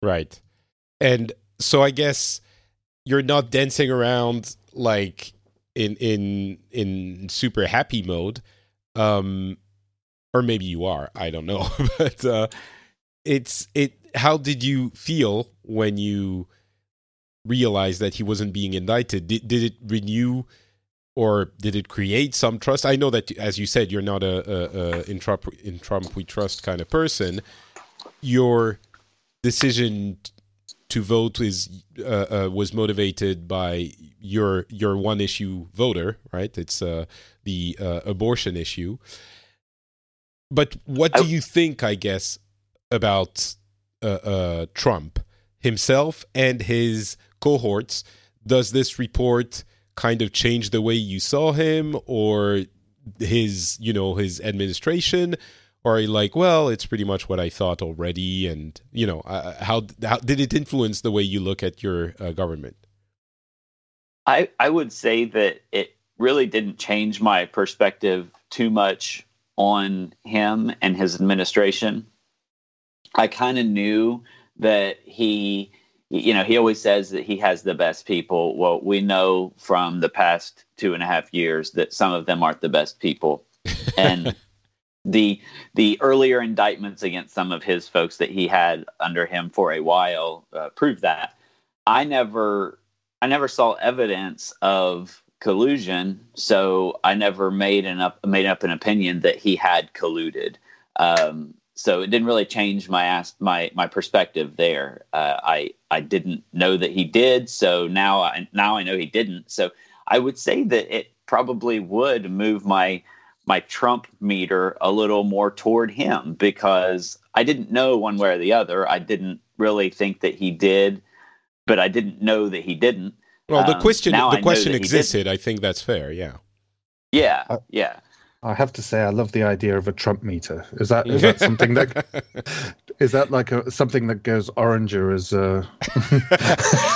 Right, and so I guess you're not dancing around like in in in super happy mode um or maybe you are i don't know but uh it's it how did you feel when you realized that he wasn't being indicted? Did, did it renew or did it create some trust? I know that as you said you're not a, a, a in trump in trump we trust kind of person. Your decision to vote is uh, uh, was motivated by your your one issue voter, right? It's uh, the uh, abortion issue. But what do you think? I guess about uh, uh, Trump himself and his cohorts. Does this report kind of change the way you saw him, or his you know his administration? Or are you like, well, it's pretty much what I thought already, and you know, uh, how how did it influence the way you look at your uh, government? I I would say that it really didn't change my perspective too much on him and his administration. I kind of knew that he, you know, he always says that he has the best people. Well, we know from the past two and a half years that some of them aren't the best people, and the the earlier indictments against some of his folks that he had under him for a while uh, proved that. I never I never saw evidence of collusion, so I never made an up made up an opinion that he had colluded. Um, so it didn't really change my ask, my my perspective there. Uh, I I didn't know that he did, so now I now I know he didn't. So I would say that it probably would move my my Trump meter a little more toward him because I didn't know one way or the other. I didn't really think that he did, but I didn't know that he didn't. Well, the um, question the question existed. I think that's fair. Yeah. Yeah. Uh, yeah. I have to say, I love the idea of a Trump meter. Is that is that something that is that like a, something that goes oranger as uh,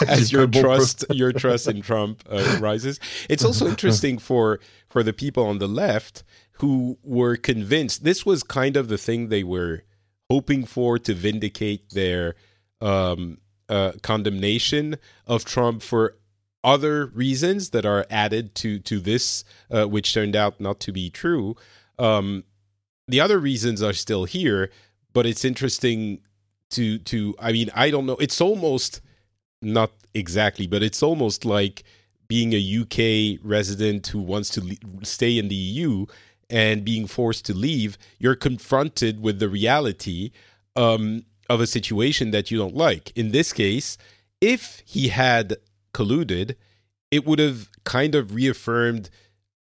as your trust your trust in Trump uh, rises? It's also interesting for for the people on the left who were convinced this was kind of the thing they were hoping for to vindicate their um, uh, condemnation of Trump for other reasons that are added to to this, uh, which turned out not to be true. Um, the other reasons are still here, but it's interesting to to. I mean, I don't know. It's almost not exactly, but it's almost like being a UK resident who wants to le- stay in the EU and being forced to leave. You're confronted with the reality um, of a situation that you don't like. In this case, if he had colluded, it would have kind of reaffirmed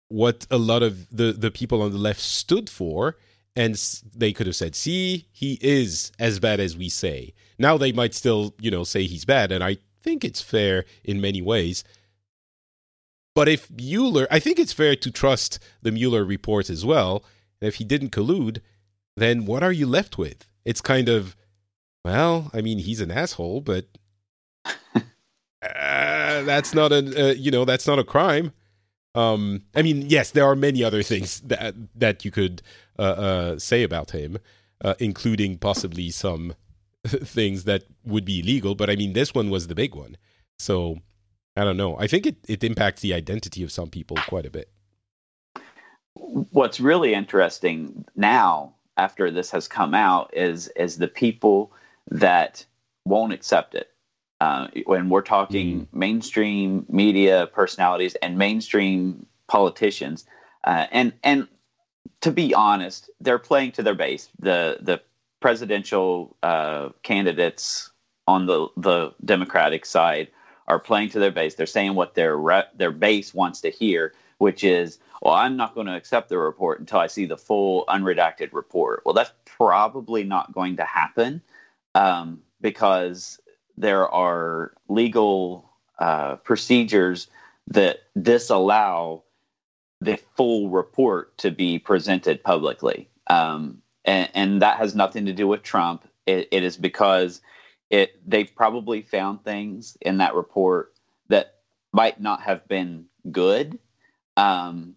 what a lot of the, the people on the left stood for. And they could have said, see, he is as bad as we say. Now they might still, you know, say he's bad. And I think it's fair in many ways. But if Mueller, I think it's fair to trust the Mueller report as well. And if he didn't collude, then what are you left with? It's kind of, well, I mean, he's an asshole, but uh, that's not a uh, you know that's not a crime. Um, I mean, yes, there are many other things that that you could say about him, uh, including possibly some things that would be illegal. But I mean, this one was the big one. So I don't know. I think it, it impacts the identity of some people quite a bit. What's really interesting now, after this has come out, is is the people that won't accept it uh, when we're talking mm. mainstream media personalities and mainstream politicians, uh, and and to be honest, they're playing to their base. The the presidential uh, candidates on the the Democratic side are playing to their base. They're saying what their re- their base wants to hear, which is, "Well, I'm not going to accept the report until I see the full unredacted report." Well, that's probably not going to happen um, because there are legal uh, procedures that disallow the full report to be presented publicly. Um, and, and, that has nothing to do with Trump. It, it is because it they've probably found things in that report that might not have been good, um,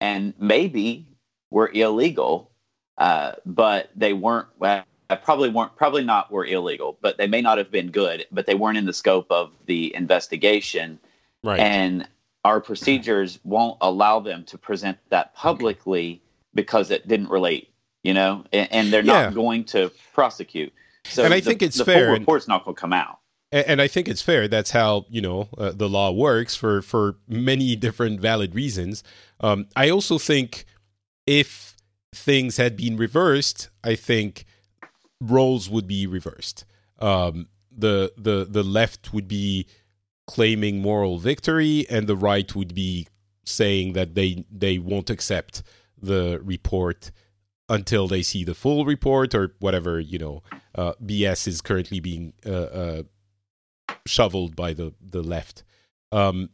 and maybe were illegal, uh, but they weren't. Well, probably weren't. Probably not were illegal, but they may not have been good. But they weren't in the scope of the investigation. Right. And our procedures won't allow them to present that publicly because it didn't relate, you know, and, and they're not yeah. going to prosecute. So and I the, think it's the fair. The report's not going to come out. And, and, I think it's fair. That's how you know uh, the law works for for many different valid reasons. Um, I also think if things had been reversed, I think roles would be reversed. Um, the the the left would be claiming moral victory, and the right would be saying that they they won't accept the report until they see the full report or whatever you know uh, BS is currently being uh, uh, shoveled by the the left. Um,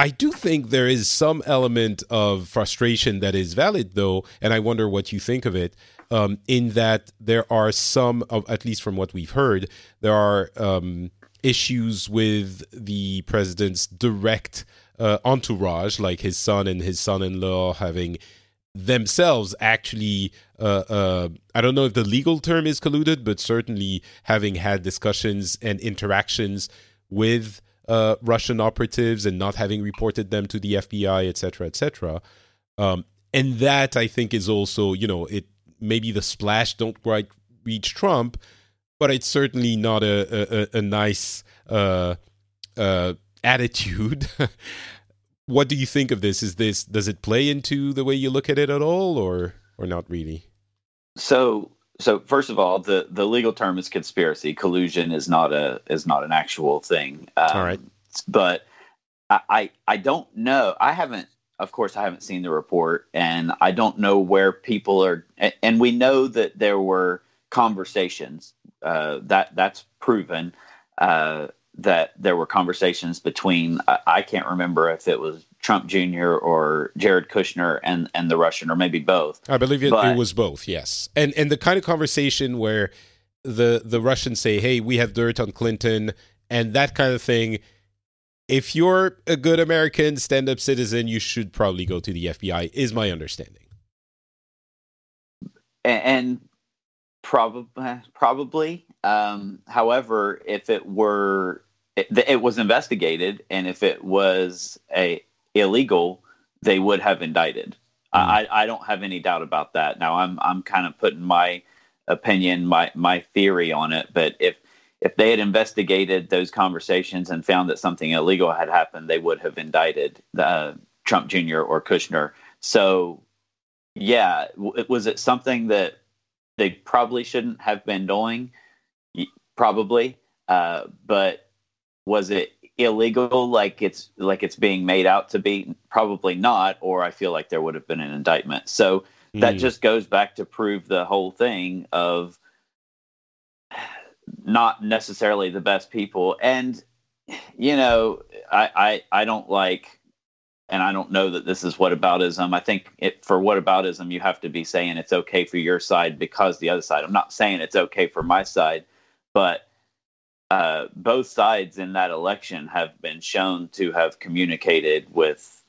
I do think there is some element of frustration that is valid, though, and I wonder what you think of it. Um, in that there are some, of, at least from what we've heard, there are um, issues with the president's direct uh, entourage, like his son and his son-in-law having themselves actually uh, uh, i don't know if the legal term is colluded but certainly having had discussions and interactions with uh, russian operatives and not having reported them to the fbi etc etc um, and that i think is also you know it maybe the splash don't quite reach trump but it's certainly not a a, a nice uh, uh, attitude. what do you think of this? Is this does it play into the way you look at it at all, or or not really? So so first of all, the the legal term is conspiracy. Collusion is not a is not an actual thing. Um, all right, but I, I I don't know. I haven't of course, I haven't seen the report, and I don't know where people are. And we know that there were conversations uh, that that's proven uh, that there were conversations between I, I, can't remember if it was Trump Jr. or Jared Kushner and and the Russian or maybe both. I believe it, but, it was both. Yes, and and the kind of conversation where the the Russians say, "Hey, we have dirt on Clinton," and that kind of thing. If you're a good American stand-up citizen, you should probably go to the FBI. Is my understanding. And, and Probably, probably. Um, however, if it were, it, it, was investigated, and if it was a illegal, they would have indicted. Mm. I, I don't have any doubt about that. Now, I'm I'm kind of putting my opinion, my my theory on it, but if if they had investigated those conversations and found that something illegal had happened, they would have indicted uh, Trump Jr. or Kushner. So, yeah, was it something that they probably shouldn't have been doing, probably. Uh, but was it illegal like it's like it's being made out to be? Probably not. Or I feel like there would have been an indictment. So mm. that hmm. just goes back to prove the whole thing of not necessarily the best people. And you know, I I, I don't like and I don't know that this is whataboutism. I think it, for whataboutism, you have to be saying it's okay for your side because the other side. I'm not saying it's okay for my side, but uh, both sides in that election have been shown to have communicated with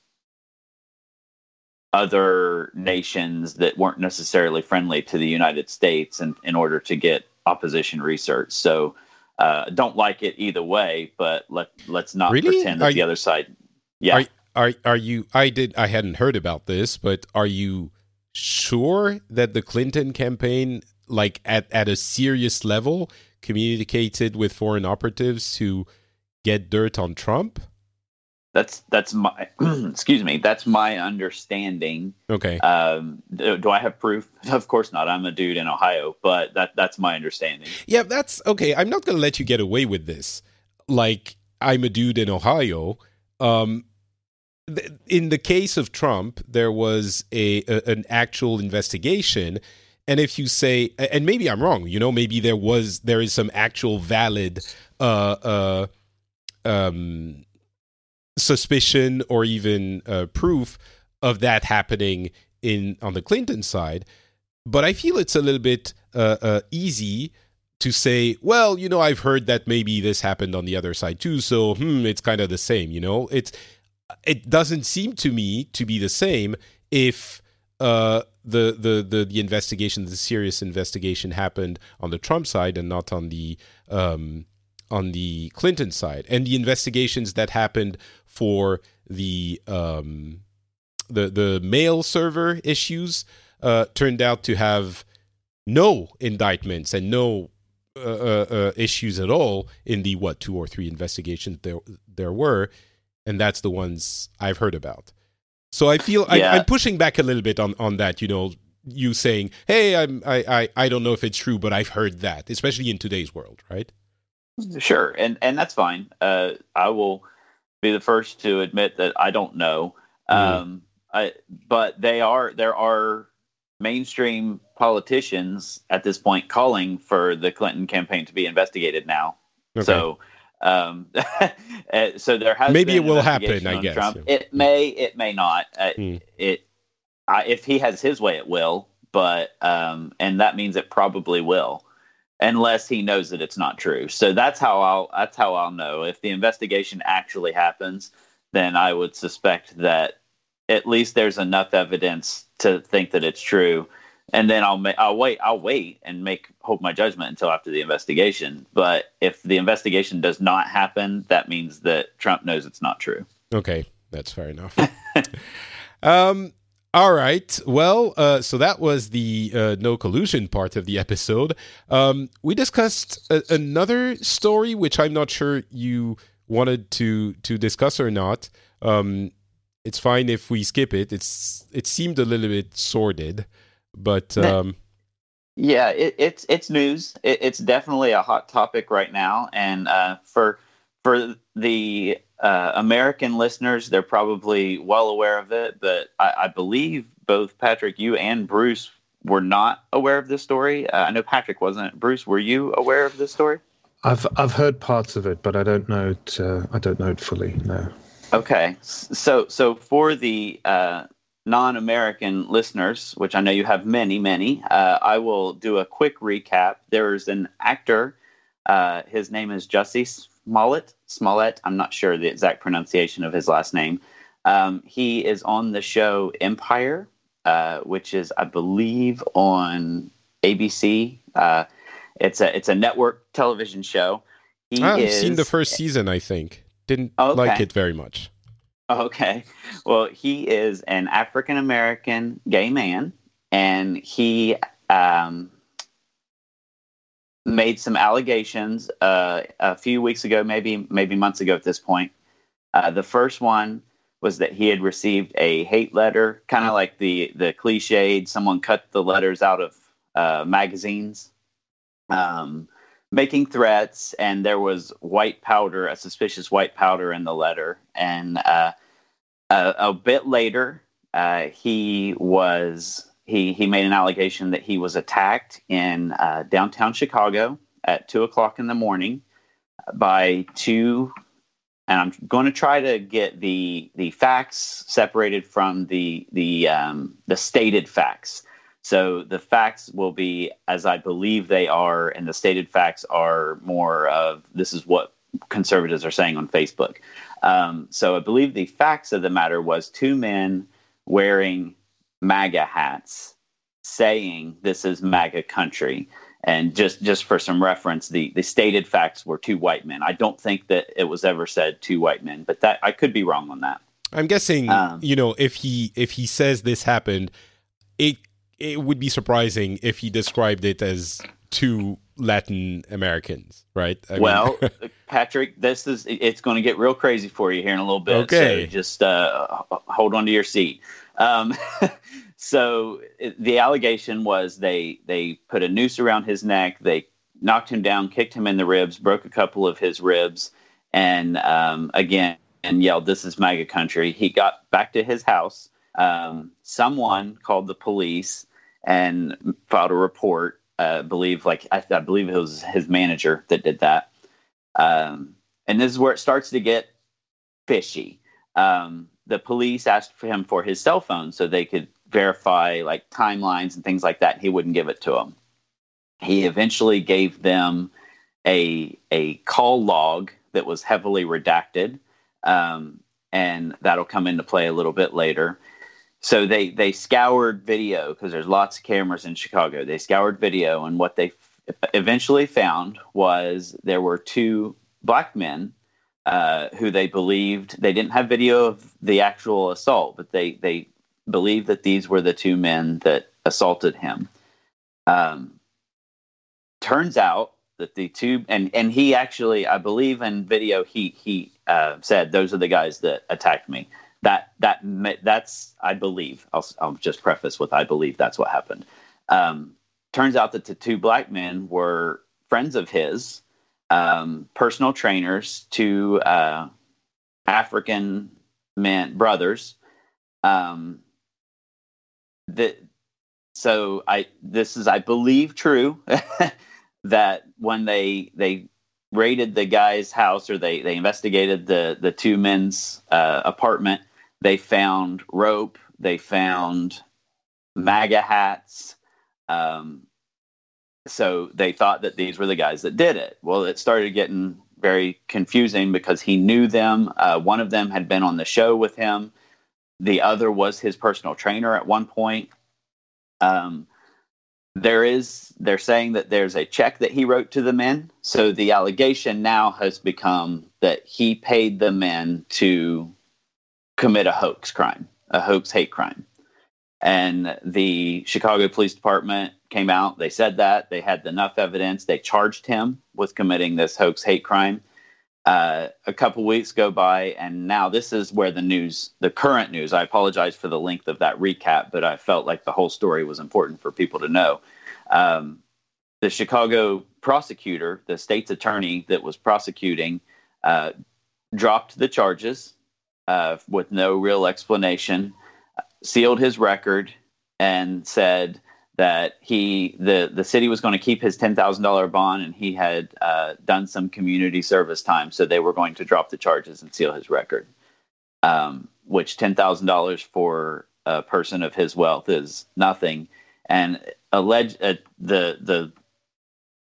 other nations that weren't necessarily friendly to the United States in, in order to get opposition research. So uh, don't like it either way, but let let's not really? pretend that Are the you, other side. Yeah. Are, are are you I did I hadn't heard about this, but are you sure that the Clinton campaign like at at a serious level communicated with foreign operatives to get dirt on Trump? That's that's my excuse me. That's my understanding. Okay. Um, do, do, I have proof? Of course not. I'm a dude in Ohio, but that that's my understanding. Yeah, that's okay. I'm not gonna let you get away with this. Like I'm a dude in Ohio. Um, in the case of Trump, there was a, a, an actual investigation, and if you say, and maybe I'm wrong, you know, maybe there was there is some actual valid uh, uh, um, suspicion or even uh, proof of that happening in on the Clinton side. But I feel it's a little bit uh, uh, easy to say, well, you know, I've heard that maybe this happened on the other side too, so hmm, it's kind of the same. You know, it's it doesn't seem to me to be the same if uh, the, the the the investigation, the serious investigation, happened on the Trump side and not on the um, on the Clinton side, and the investigations that happened for the um, the the mail server issues uh, turned out to have no indictments and no uh, uh, uh, issues at all in the what two or three investigations there there were, and that's the ones I've heard about. So I feel yeah. I, am pushing back a little bit on on that. You know, you saying, "Hey, I'm I, I I don't know if it's true, but I've heard that," especially in today's world, right? Sure, and and that's fine. Uh, I will be the first to admit that I don't know. Mm-hmm. Um, I, but they are there are mainstream politicians at this point calling for the Clinton campaign to be investigated now. Okay. So, um, eh, so there has maybe it will happen. I guess Trump. It may, it may not. Uh, mm. It, I, if he has his way, it will. But um, and that means it probably will, unless he knows that it's not true. So that's how I'll that's how I'll know if the investigation actually happens. Then I would suspect that at least there's enough evidence to think that it's true and then I'll I'll wait I'll wait and make hold my judgment until after the investigation. But if the investigation does not happen, that means that Trump knows it's not true. Okay, that's fair enough. um, all right. Well, uh, so that was the uh, no collusion part of the episode. Um, we discussed a- another story, which I'm not sure you wanted to to discuss or not. Um, it's fine if we skip it. It's it seemed a little bit sordid. But um, yeah, it, it's it's news. It, it's definitely a hot topic right now, and uh, for for the uh, American listeners, they're probably well aware of it. But I, I, believe both Patrick, you and Bruce were not aware of this story. Uh, I know Patrick wasn't. Bruce, were you aware of this story? I've I've heard parts of it, but I don't know it. Uh, I don't know it fully. No. Okay, so so for the uh, non-American listeners, which I know you have many, many, uh, I will do a quick recap. There's an actor. Uh, his name is Jussie Smollett. Smollett. I'm not sure the exact pronunciation of his last name. Um, he is on the show Empire, uh, which is, I believe, on ABC. Uh, it's a it's a network television show. He I've is, seen the first season. I think didn't okay. like it very much. Okay. Well, he is an African American gay man, and he um, made some allegations uh, a few weeks ago, maybe maybe months ago at this point. Uh, the first one was that he had received a hate letter, kind of like the the cliched someone cut the letters out of uh, magazines, um, making threats, and there was white powder, a suspicious white powder in the letter, and uh, uh, a bit later, uh, he was he he made an allegation that he was attacked in uh, downtown Chicago at two o'clock in the morning by two. And I'm going to try to get the the facts separated from the the um, the stated facts. So the facts will be as I believe they are, and the stated facts are more of this is what conservatives are saying on Facebook. Um, so I believe the facts of the matter was two men wearing MAGA hats saying this is MAGA country. And just, just for some reference, the, the stated facts were two white men. I don't think that it was ever said two white men, but that I could be wrong on that. I'm guessing, um, you know, if he if he says this happened, it it would be surprising if he described it as two Latin Americans, right? I well. Patrick, this is it's going to get real crazy for you here in a little bit. Okay, so just uh, hold on to your seat. Um, so the allegation was they they put a noose around his neck, they knocked him down, kicked him in the ribs, broke a couple of his ribs, and um, again and yelled, "This is MAGA country." He got back to his house. Um, someone called the police and filed a report uh, believe like I, I, believe it was his manager that did that. Um, and this is where it starts to get fishy. Um, the police asked for him for his cell phone so they could verify like timelines and things like that. He wouldn't give it to them. He eventually gave them a a call log that was heavily redacted, um, and that'll come into play a little bit later. So they they scoured video because there's lots of cameras in Chicago. They scoured video, and what they f- eventually found was there were two black men uh, who they believed they didn't have video of the actual assault, but they they believed that these were the two men that assaulted him. Um, turns out that the two and and he actually I believe in video he he uh, said those are the guys that attacked me. That that that's I believe. I'll I'll just preface with I believe that's what happened. Um, turns out that the two black men were friends of his, um, personal trainers to uh, African men brothers. Um, that so I this is I believe true that when they they raided the guy's house or they they investigated the the two men's uh, apartment, they found rope, they found MAGA hats. Um, so they thought that these were the guys that did it. Well, it started getting very confusing because he knew them. Uh, one of them had been on the show with him. The other was his personal trainer at one point. Um, there is they're saying that there's a check that he wrote to the men so the allegation now has become that he paid the men to commit a hoax crime a hoax hate crime. And the chicago police department came out. They said that. They had enough evidence. They charged him with committing this hoax hate crime. Uh, a couple weeks go by, and now this is where the news, the current news. I apologize for the length of that recap, but I felt like the whole story was important for people to know. Um, the Chicago prosecutor, the state's attorney that was prosecuting, uh, dropped the charges uh, with no real explanation, sealed his record, and said that he the the city was going to keep his ten thousand dollar bond, and he had uh, done some community service time, so they were going to drop the charges and seal his record. Um, which ten thousand dollars for a person of his wealth is nothing, and alleged uh, the the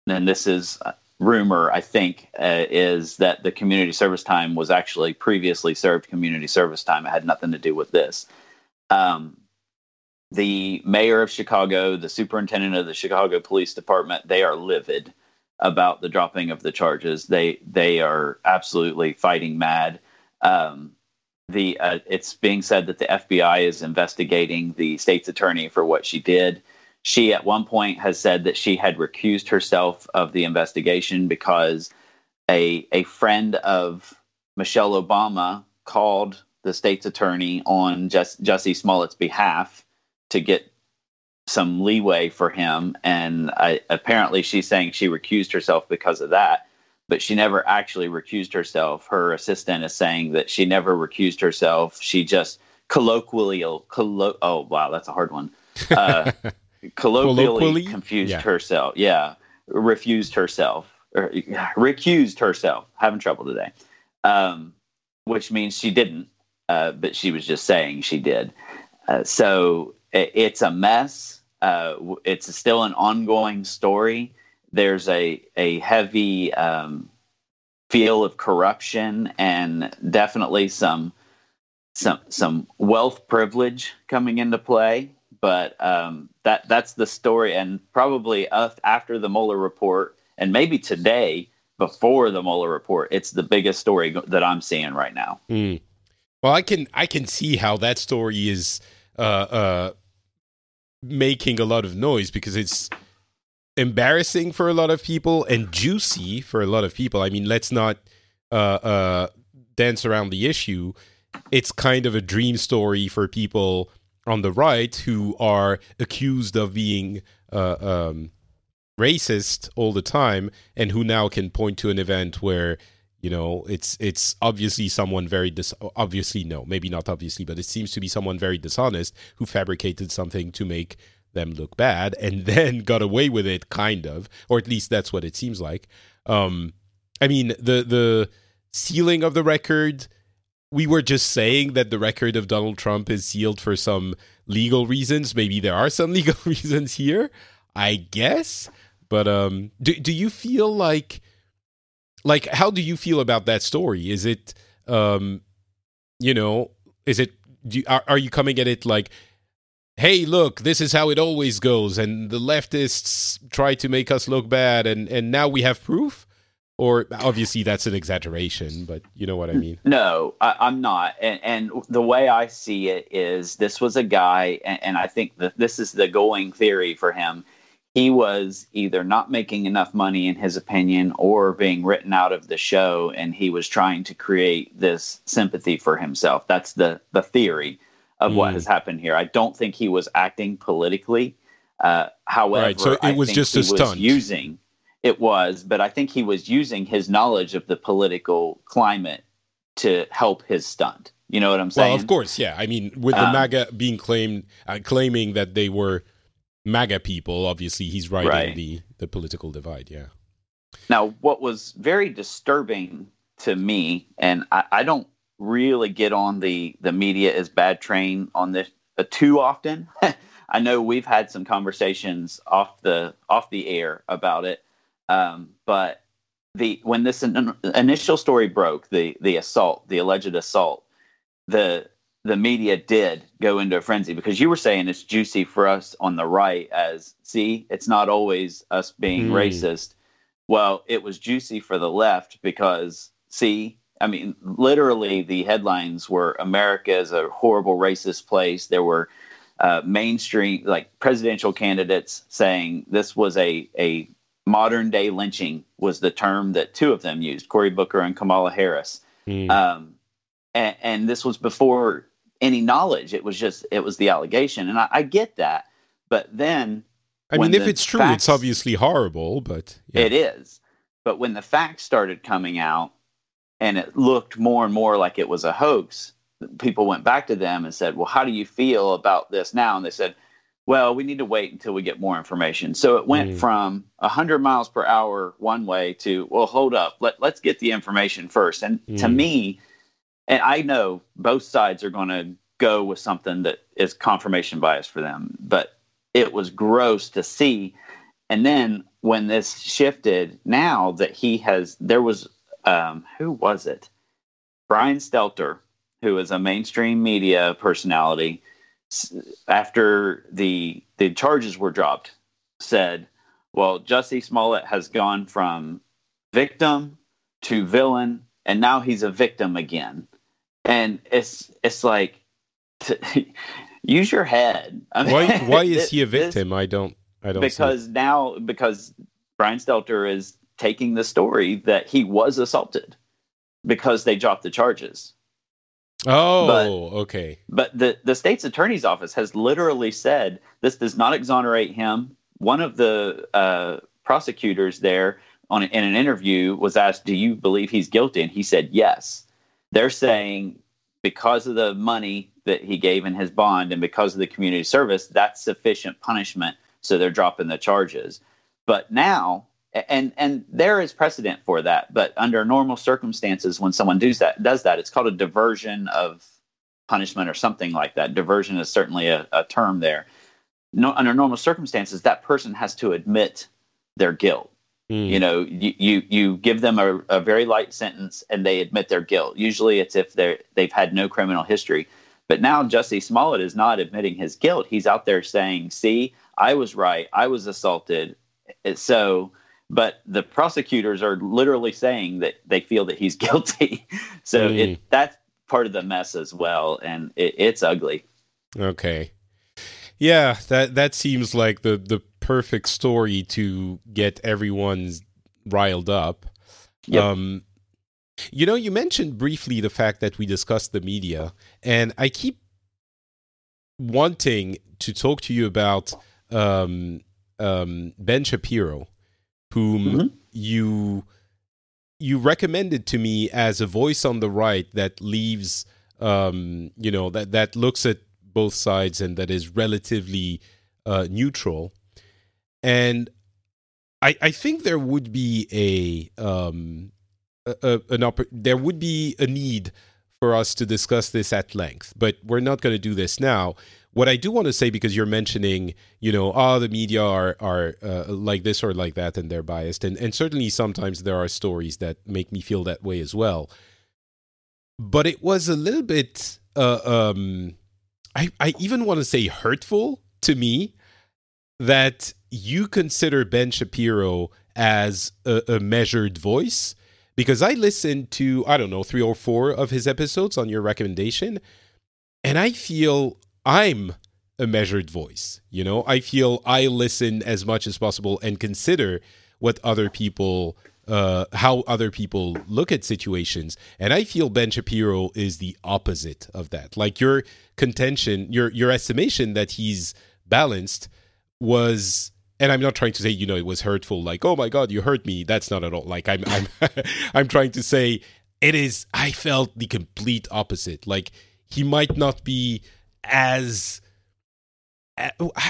and this is rumor I think uh, is that the community service time was actually previously served community service time. It had nothing to do with this. Um, the mayor of Chicago, the superintendent of the Chicago Police Department, they are livid about the dropping of the charges. They they are absolutely fighting mad. Um, the uh, it's being said that the FBI is investigating the state's attorney for what she did. She at one point has said that she had recused herself of the investigation because a a friend of Michelle Obama called the state's attorney on just Jussie Smollett's behalf to get some leeway for him. And I, apparently, she's saying she recused herself because of that, but she never actually recused herself. Her assistant is saying that she never recused herself. She just colloquially, collo- oh wow, that's a hard one. Uh, colloquially, colloquially, confused yeah. herself. Yeah, refused herself or recused herself. Having trouble today, um, which means she didn't, uh, but she was just saying she did. Uh, so it's a mess. Uh, it's still an ongoing story. There's a a heavy um, feel of corruption and definitely some some some wealth privilege coming into play. But um, that that's the story, and probably after the Mueller report, and maybe today before the Mueller report, it's the biggest story that I'm seeing right now. Mm. Well, I can I can see how that story is uh, uh, making a lot of noise because it's embarrassing for a lot of people and juicy for a lot of people. I mean, let's not uh, uh, dance around the issue. It's kind of a dream story for people on the right who are accused of being uh, um, racist all the time and who now can point to an event where you know it's it's obviously someone very dis- obviously no maybe not obviously but it seems to be someone very dishonest who fabricated something to make them look bad and then got away with it kind of or at least that's what it seems like. Um i mean the the sealing of the record, we were just saying that the record of Donald Trump is sealed for some legal reasons. Maybe there are some legal reasons here, I guess. But um, do do you feel like like how do you feel about that story? Is it um, you know, is it do are, are you coming at it like hey look this is how it always goes and the leftists try to make us look bad and and now we have proof or obviously that's an exaggeration but you know what i mean no I, am not and, and, the way i see it is this was a guy and, and i think that this is the going theory for him he was either not making enough money in his opinion or being written out of the show and he was trying to create this sympathy for himself that's the the theory of mm. what has happened here. I don't think he was acting politically. Uh, however, right, so it was just a stunt. Using it was, but I think he was using his knowledge of the political climate to help his stunt. You know what I'm saying? Well, of course, yeah. I mean, with the um, MAGA being claimed, uh, claiming that they were MAGA people, obviously he's riding right. the the political divide. Yeah. Now, what was very disturbing to me, and I, I don't really get on the the media is bad train on this uh, too often. I know we've had some conversations off the off the air about it, um, but the when this in, initial story broke, the the assault, the alleged assault, the the media did go into a frenzy because you were saying it's juicy for us on the right as see it's not always us being mm. racist. Well, it was juicy for the left because see I mean, literally, the headlines were America is a horrible racist place. There were uh, mainstream, like presidential candidates saying this was a, a modern day lynching, was the term that two of them used Cory Booker and Kamala Harris. Mm. Um, and, and, this was before any knowledge. It was just, it was the allegation. And I, I get that. But then. I mean, if it's true, facts, it's obviously horrible, but. Yeah. It is. But when the facts started coming out, and it looked more and more like it was a hoax, people went back to them and said, Well, how do you feel about this now? And they said, Well, we need to wait until we get more information. So it went mm. from 100 miles per hour one way to, Well, hold up, Let, let's get the information first. And mm. to me, and I know both sides are going to go with something that is confirmation bias for them, but it was gross to see. And then when this shifted, now that he has, there was um, who was it? Brian Stelter, who is a mainstream media personality, after the the charges were dropped, said, "Well, Jussie Smollett has gone from victim to villain, and now he's a victim again." And it's it's like, use your head. I mean, why why is he a victim? This, I don't I don't because now because Brian Stelter is taking the story that he was assaulted because they dropped the charges. Oh, but, okay. But the, the state's attorney's office has literally said this does not exonerate him. One of the uh, prosecutors there on in an interview was asked, "Do you believe he's guilty?" And he said, "Yes." They're saying because of the money that he gave in his bond and because of the community service, that's sufficient punishment. So they're dropping the charges. But now and and there is precedent for that but under normal circumstances when someone does that does that it's called a diversion of punishment or something like that diversion is certainly a, a term there no, under normal circumstances that person has to admit their guilt mm. you know you, you you give them a, a very light sentence and they admit their guilt usually it's if they're they've had no criminal history but now Jussie Smollett is not admitting his guilt. He's out there saying, "See, I was right. I was assaulted." So but the prosecutors are literally saying that they feel that he's guilty. so mm. it, that's part of the mess as well, and it, it's ugly. Okay, yeah that that seems like the the perfect story to get everyone riled up. Yep. Um, you know, you mentioned briefly the fact that we discussed the media, and I keep wanting to talk to you about um, um, Ben Shapiro whom mm-hmm. you you recommended to me as a voice on the right that leaves um, you know that that looks at both sides and that is relatively uh, neutral and I, I think there would be a um, a, a, an opp- there would be a need for us to discuss this at length, but we're not going to do this now. What I do want to say, because you're mentioning, you know, oh, the media are are uh, like this or like that, and they're biased, and and certainly sometimes there are stories that make me feel that way as well. But it was a little bit, uh, um, I I even want to say hurtful to me that you consider Ben Shapiro as a, a measured voice because I listened to I don't know three or four of his episodes on your recommendation, and I feel I'm a measured voice. You know, I feel I listen as much as possible and consider what other people, uh, how other people look at situations. And I feel Ben Shapiro is the opposite of that. Like your contention, your your estimation that he's balanced was and I'm not trying to say you know it was hurtful like oh my god you hurt me that's not at all like I'm I'm I'm trying to say it is I felt the complete opposite like he might not be as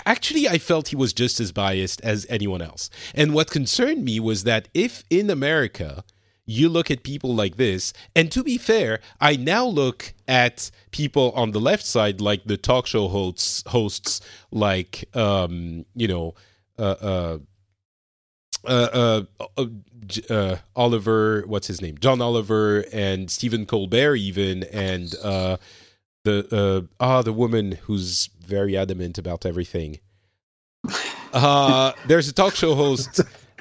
actually I felt he was just as biased as anyone else and what concerned me was that if in America you look at people like this and to be fair i now look at people on the left side like the talk show hosts hosts like um you know uh, uh, uh, Oliver, what's his name? John Oliver and Stephen Colbert, even, and the ah the woman who's very adamant about everything. Uh, there's a talk show host,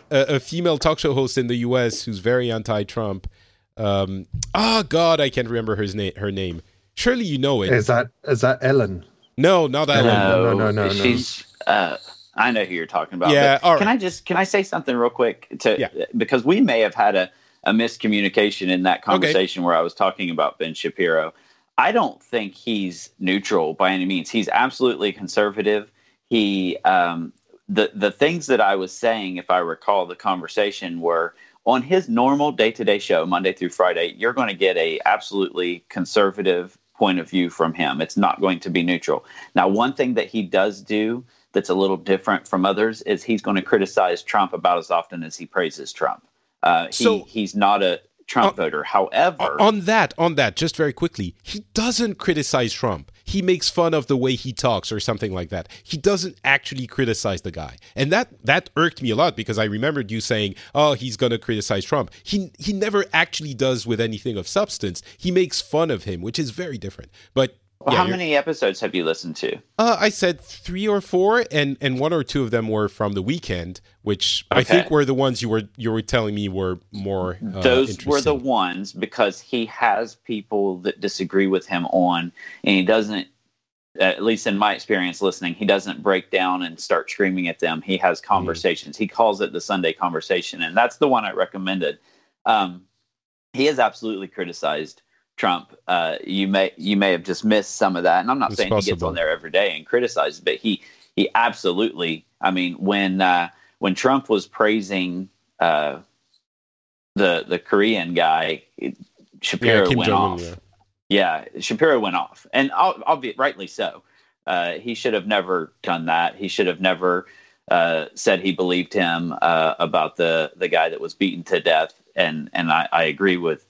a, a, female talk show host in the U.S. who's very anti-Trump. Um, oh God, I can't remember her name. Her name. Surely you know it. Is that is that Ellen? No, not Ellen. No, no, no, no. no. She's. Uh, I know who you're talking about. Yeah. Right. Can I just can I say something real quick to yeah. because we may have had a, a miscommunication in that conversation okay. where I was talking about Ben Shapiro. I don't think he's neutral by any means. He's absolutely conservative. He um, the the things that I was saying, if I recall the conversation, were on his normal day to day show, Monday through Friday. You're going to get a absolutely conservative point of view from him. It's not going to be neutral. Now, one thing that he does do that's a little different from others is he's going to criticize Trump about as often as he praises Trump. Uh, he, so, he's not a Trump uh, voter. However, on that, on that, just very quickly, he doesn't criticize Trump. He makes fun of the way he talks or something like that. He doesn't actually criticize the guy, and that that irked me a lot because I remembered you saying, "Oh, he's going to criticize Trump." He he never actually does with anything of substance. He makes fun of him, which is very different. But well, yeah, how many episodes have you listened to? Uh, I said three or four, and and one or two of them were from the weekend, which okay. I think were the ones you were you were telling me were more. Uh, Those were the ones because he has people that disagree with him on, and he doesn't. At least in my experience listening, he doesn't break down and start screaming at them. He has mm-hmm. conversations. Mm. He calls it the Sunday conversation, and that's the one I recommended. Um, he has absolutely criticized Trump, uh, you may you may have just missed some of that. And I'm not it's saying possible. he gets on there every day and criticizes, but he he absolutely. I mean, when uh, when Trump was praising uh, the the Korean guy, Shapiro yeah, went off. Yeah. yeah. Shapiro went off, and be rightly so. Uh, he should have never done that. He should have never uh, said he believed him uh, about the the guy that was beaten to death. And and I, I agree with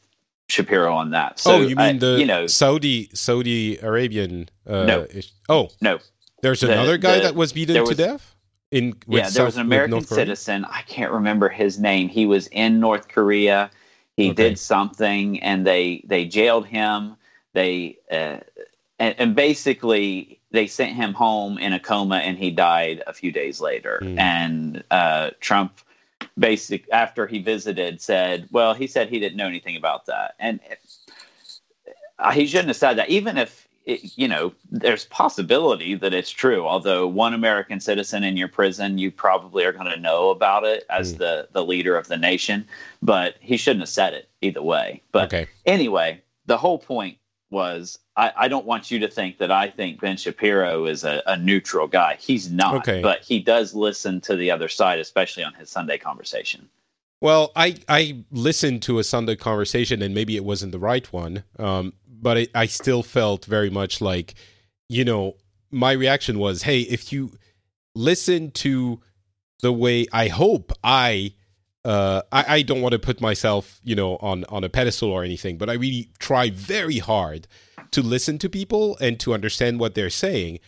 Shapiro on that. So, oh, you mean the you know Saudi Saudi Arabian? Uh, no. Ish, oh no. There's another guy the, that was beaten was, to death. In yeah, there South, was an American citizen. I can't remember his name. He was in North Korea. He okay. did something, and they they jailed him. They uh, and, and, basically they sent him home in a coma, and he died a few days later. Mm. And uh, Trump basic after he visited said, well, he said he didn't know anything about that, and uh, he shouldn't have said that. Even if it, you know, there's possibility that it's true. Although one American citizen in your prison, you probably are going to know about it as mm. the the leader of the nation. But he shouldn't have said it either way. But okay. anyway, the whole point was I, I, don't want you to think that I think Ben Shapiro is a, a neutral guy. He's not, okay. but he does listen to the other side, especially on his Sunday conversation. Well, I I listened to a Sunday conversation, and maybe it wasn't the right one, um, but it, I still felt very much like, you know, my reaction was, hey, if you listen to the way I hope I uh, I, I don't want to put myself, you know, on on a pedestal or anything, but I really try very hard to listen to people and to understand what they're saying.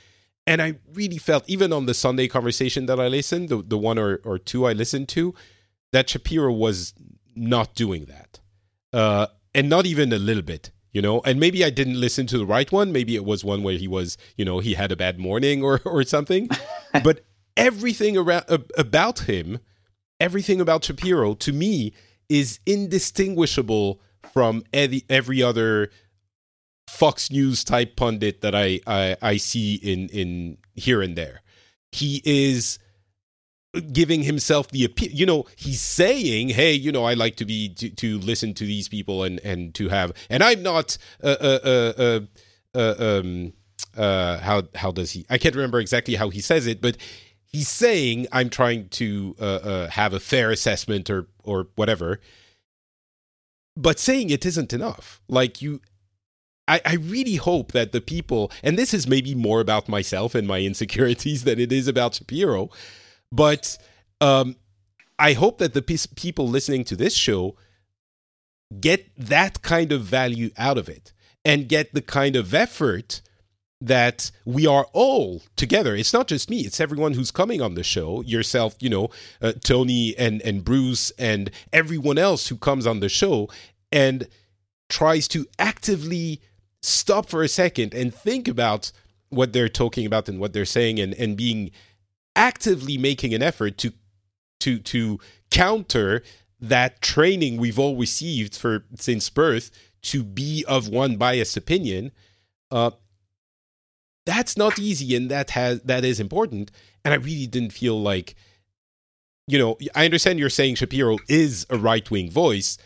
And I really felt, even on the Sunday conversation that I listened, the, the one or, or two I listened to, that Shapiro was not doing that. Uh, and not even a little bit, you know. And maybe I didn't listen to the right one. Maybe it was one where he was, you know, he had a bad morning or, or something. but everything around, about him, everything about Shapiro, to me, is indistinguishable from every, every other Fox News type pundit that I, I, I see in in here and there. He is giving himself the appeal you know he's saying hey you know i like to be to, to listen to these people and and to have and i'm not uh uh uh, uh, um uh how how does he i can't remember exactly how he says it but he's saying i'm trying to uh, uh have a fair assessment or or whatever. But saying it isn't enough. Like you I, I really hope that the people, and this is maybe more about myself and my insecurities than it is about Shapiro, but um, I hope that the pe- people listening to this show get that kind of value out of it and get the kind of effort that we are all together. It's not just me; it's everyone who's coming on the show. Yourself, you know, uh, Tony and and Bruce and everyone else who comes on the show and tries to actively stop for a second and think about what they're talking about and what they're saying and, and being actively making an effort to to to counter that training we've all received for since birth to be of one biased opinion uh, that's not easy and that has that is important and i really didn't feel like you know i understand you're saying shapiro is a right-wing voice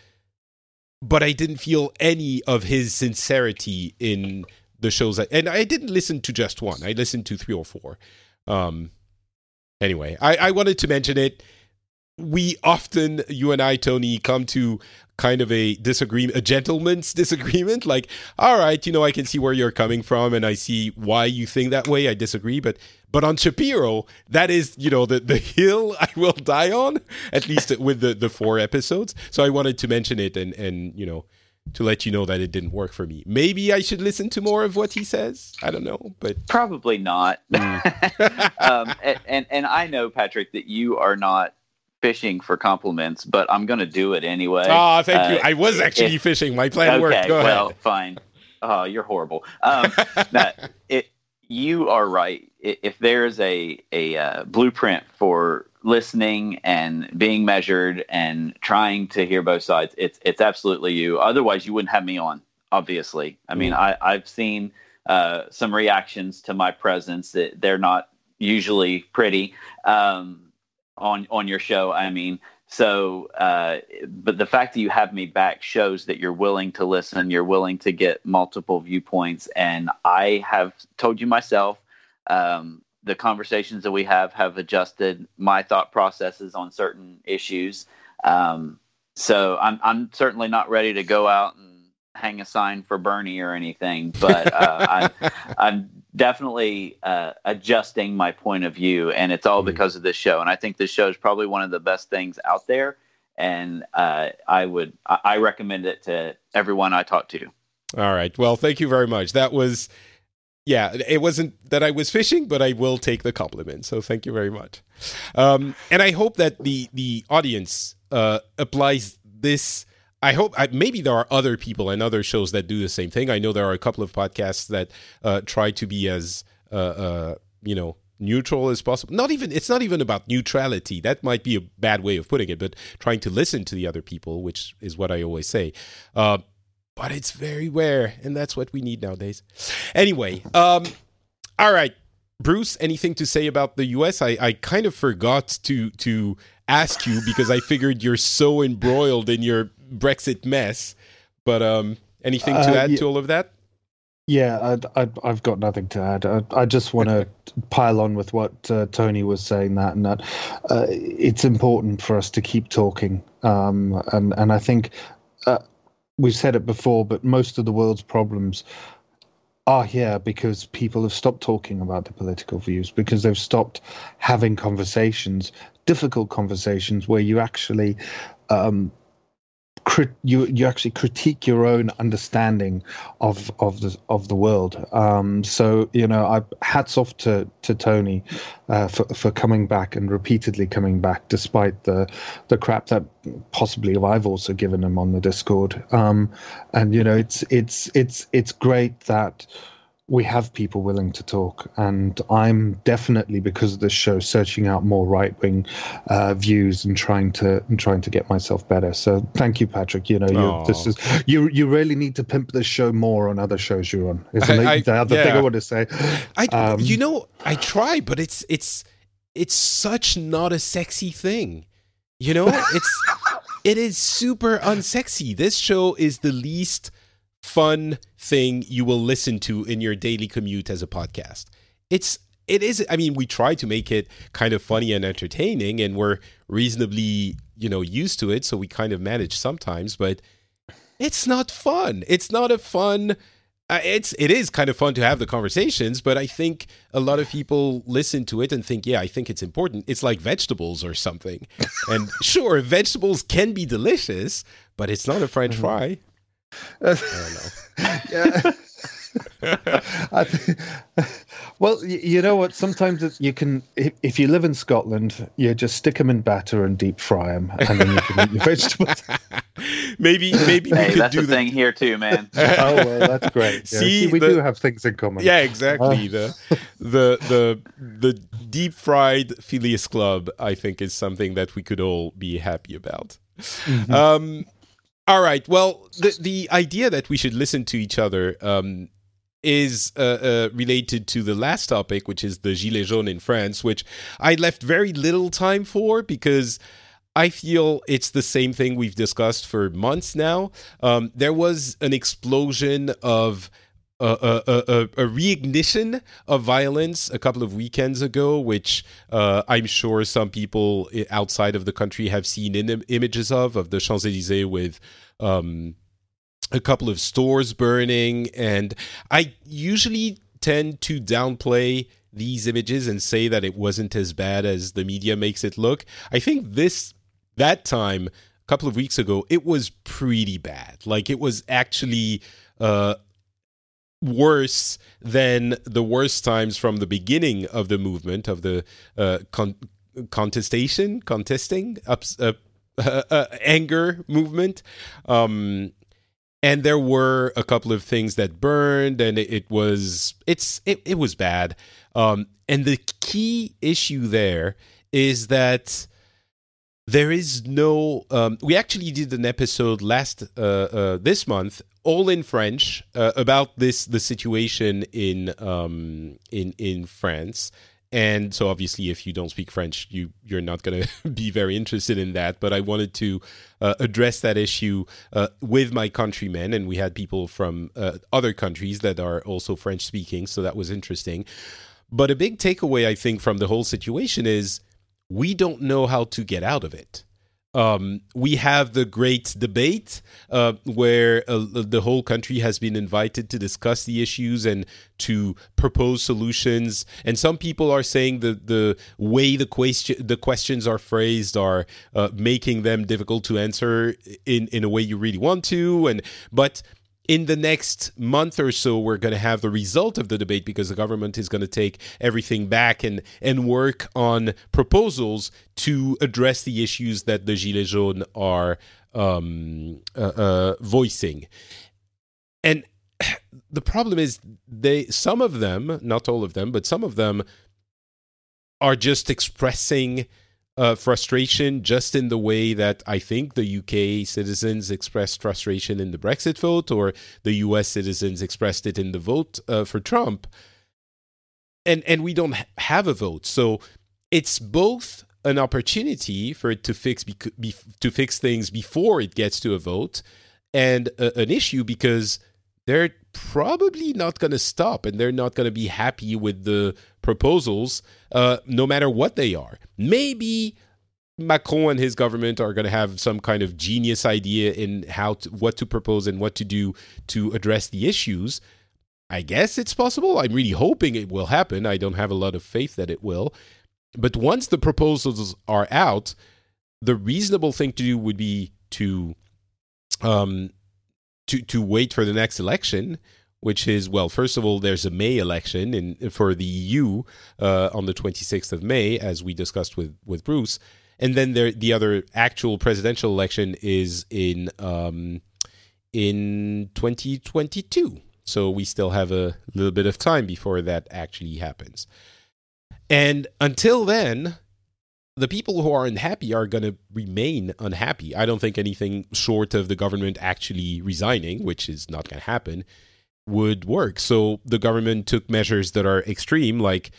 but I didn't feel any of his sincerity in the shows. And I didn't listen to just one. I listened to three or four. Um, anyway, I, I wanted to mention it. We often, you and I, Tony, come to kind of a disagreement, a gentleman's disagreement. Like, all right, you know, I can see where you're coming from, and I see why you think that way. I disagree, but but on Shapiro, that is, you know, the the hill I will die on. At least with the the four episodes. So I wanted to mention it and and you know to let you know that it didn't work for me. Maybe I should listen to more of what he says. I don't know, but probably not. Mm. um, and, and and I know Patrick that you are not fishing for compliments, but I'm going to do it anyway. Oh, thank uh, you. I was actually if, fishing. My plan okay, worked. Go well, ahead. fine. Oh, you're horrible. Um, it, you are right. If there's a a uh, blueprint for listening and being measured and trying to hear both sides, it's it's absolutely you. Otherwise, you wouldn't have me on. Obviously, I mean, mm. I I've seen uh, some reactions to my presence that they're not usually pretty. Um, on on your show. I mean, so uh, but the fact that you have me back shows that you're willing to listen, you're willing to get multiple viewpoints, and I have told you myself. Um, the conversations that we have have adjusted my thought processes on certain issues. Um, so I'm I'm certainly not ready to go out and hang a sign for Bernie or anything, but uh, I, I'm definitely uh, adjusting my point of view, and it's all mm because of this show. And I think this show is probably one of the best things out there, and uh, I would I recommend it to everyone I talk to. All right. Well, thank you very much. That was. Yeah, it wasn't that I was fishing, but I will take the compliment. So thank you very much. Um, and I hope that the the audience uh, applies this I hope I, maybe there are other people and other shows that do the same thing. I know there are a couple of podcasts that uh, try to be as uh, uh, you know neutral as possible. Not even it's not even about neutrality. That might be a bad way of putting it, but trying to listen to the other people, which is what I always say. Uh, but it's very rare, and that's what we need nowadays. Anyway, um, all right. Bruce, anything to say about the U.S.? I, I kind of forgot to to ask you because I figured you're so embroiled in your Brexit mess. But um, anything to uh, add yeah, to all of that? Yeah, I, have got nothing to add. I, I just want to pile on with what uh, Tony was saying that and that uh, it's important for us to keep talking. Um, and and I think uh, we've said it before, but most of the world's problems are here because people have stopped talking about their political views because they've stopped having conversations, difficult conversations where you actually um, crit- you you actually critique your own understanding of of the of the world. Um, so you know, I hats off to to Tony uh, for for coming back and repeatedly coming back, despite the the crap that possibly I've also given him on the Discord. Um, and you know, it's it's it's it's great that we have people willing to talk, and I'm definitely because of this show searching out more right wing uh, views and trying to and trying to get myself better. So thank you, Patrick. You know, you, this is you you really need to pimp this show more on other shows you're on. Is I- I- the other yeah. thing I want to say. I, Um, you know, I try, but it's it's it's such not a sexy thing. You know, it's it is super unsexy. This show is the least fun thing you will listen to in your daily commute as a podcast. It's it is I mean, we try to make it kind of funny and entertaining and we're reasonably, you know, used to it, so we kind of manage sometimes, but it's not fun. It's not a fun uh, it's it is kind of fun to have the conversations, but I think a lot of people listen to it and think, yeah, I think it's important. It's like vegetables or something. and sure, vegetables can be delicious, but it's not a French fry. I don't know. yeah. I th- well, you know what? Sometimes it's, you can, if, if you live in Scotland, you just stick them in batter and deep fry them, and then you can eat your vegetables. maybe maybe we could that's do the thing here too, man. oh well, that's great. Yeah. See, we the- do have things in common. Yeah, exactly. the the the the deep fried Phileas Club, I think, is something that we could all be happy about. Mhm. Um, all right. Well, the the idea that we should listen to each other um, is uh, uh, related to the last topic, which is the gilets jaunes in France, which I left very little time for because. I feel it's the same thing we've discussed for months now. Um, there was an explosion of a, a, a, a reignition of violence a couple of weekends ago, which uh, I'm sure some people outside of the country have seen in images of, of the Champs Elysees with um, a couple of stores burning. And I usually tend to downplay these images and say that it wasn't as bad as the media makes it look. I think this, that time, a couple of weeks ago, it was pretty bad. Like it was actually. Uh, worse than the worst times from the beginning of the movement of the uh, con- contestation, contesting, ups, uh, uh, anger movement. Um, and there were a couple of things that burned, and it, it was it's it, it was bad. Um, and the key issue there is that there is no um, we actually did an episode last uh, uh, this month all in french uh, about this the situation in um, in in france. And so obviously if you don't speak french you you're not going to be very interested in that. But i wanted to uh, address that issue uh, with my countrymen. And we had people from uh, other countries that are also french speaking so that was interesting. But a big takeaway i think from the whole situation is we don't know how to get out of it. Um, we have the great debate uh, where uh, the whole country has been invited to discuss the issues and to propose solutions. And some people are saying the the way the question the questions are phrased are uh, making them difficult to answer in in a way you really want to. And but in the next month or so we're going to have the result of the debate because the government is going to take everything back and and work on proposals to address the issues that the gilets jaunes are um, uh, uh, voicing. And the problem is they some of them not all of them but some of them are just expressing uh, frustration just in the way that I think the UK citizens expressed frustration in the Brexit vote or the US citizens expressed it in the vote uh, for Trump. And and we don't ha- have a vote. So it's both an opportunity for it to fix to fix things before it gets to a vote and a, an issue because they're probably not going to stop and they're not going to be happy with the proposals uh, no matter what they are maybe macron and his government are going to have some kind of genius idea in how to, what to propose and what to do to address the issues I guess it's possible. I'm really hoping it will happen. I don't have a lot of faith that it will. But once the proposals are out, the reasonable thing to do would be to um to to wait for the next election which is well first of all there's a may election in for the eu uh, on the 26th of may as we discussed with with bruce. And then there the other actual presidential election is in um in 2022 so we still have a little bit of time before that actually happens. And until then the people who are unhappy are going to remain unhappy. I don't think anything short of the government actually resigning, which is not going to happen, would work. So the government took measures that are extreme, like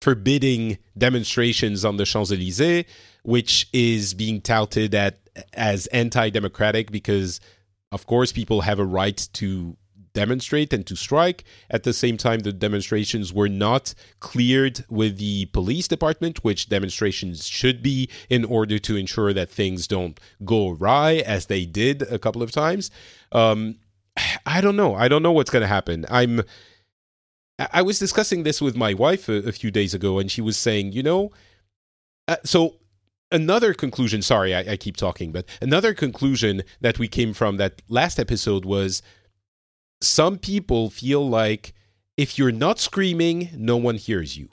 forbidding demonstrations on the Champs Elysees, which is being touted at as anti-democratic because, of course, people have a right to demonstrate and to strike. At the same time, the demonstrations were not cleared with the police department, which demonstrations should be in order to ensure that things don't go awry, as they did a couple of times. Um, I don't know. I don't know what's going to happen. I'm. I was discussing this with my wife a, a few days ago, and she was saying, you know, uh, so another conclusion. Sorry, I, I keep talking, but another conclusion that we came from that last episode was some people feel like if you're not screaming, no one hears you.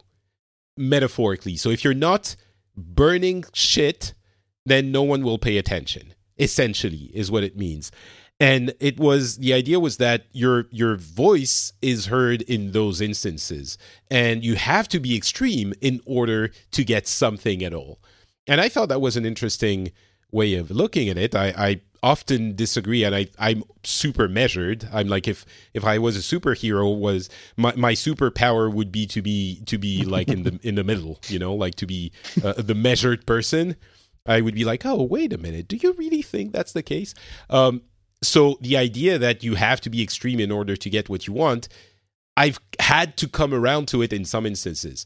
Metaphorically. So if you're not burning shit, then no one will pay attention. Essentially, is what it means. And it was the idea was that your your voice is heard in those instances, and you have to be extreme in order to get something at all. And I thought that was an interesting way of looking at it. I, I often disagree and I, I'm super measured. I'm like if if I was a superhero was my, my superpower would be to be to be like in the in the middle, you know, like to be uh, the measured person. I would be like, "Oh, wait a minute. Do you really think that's the case?" Um, so the idea that you have to be extreme in order to get what you want, I've had to come around to it in some instances.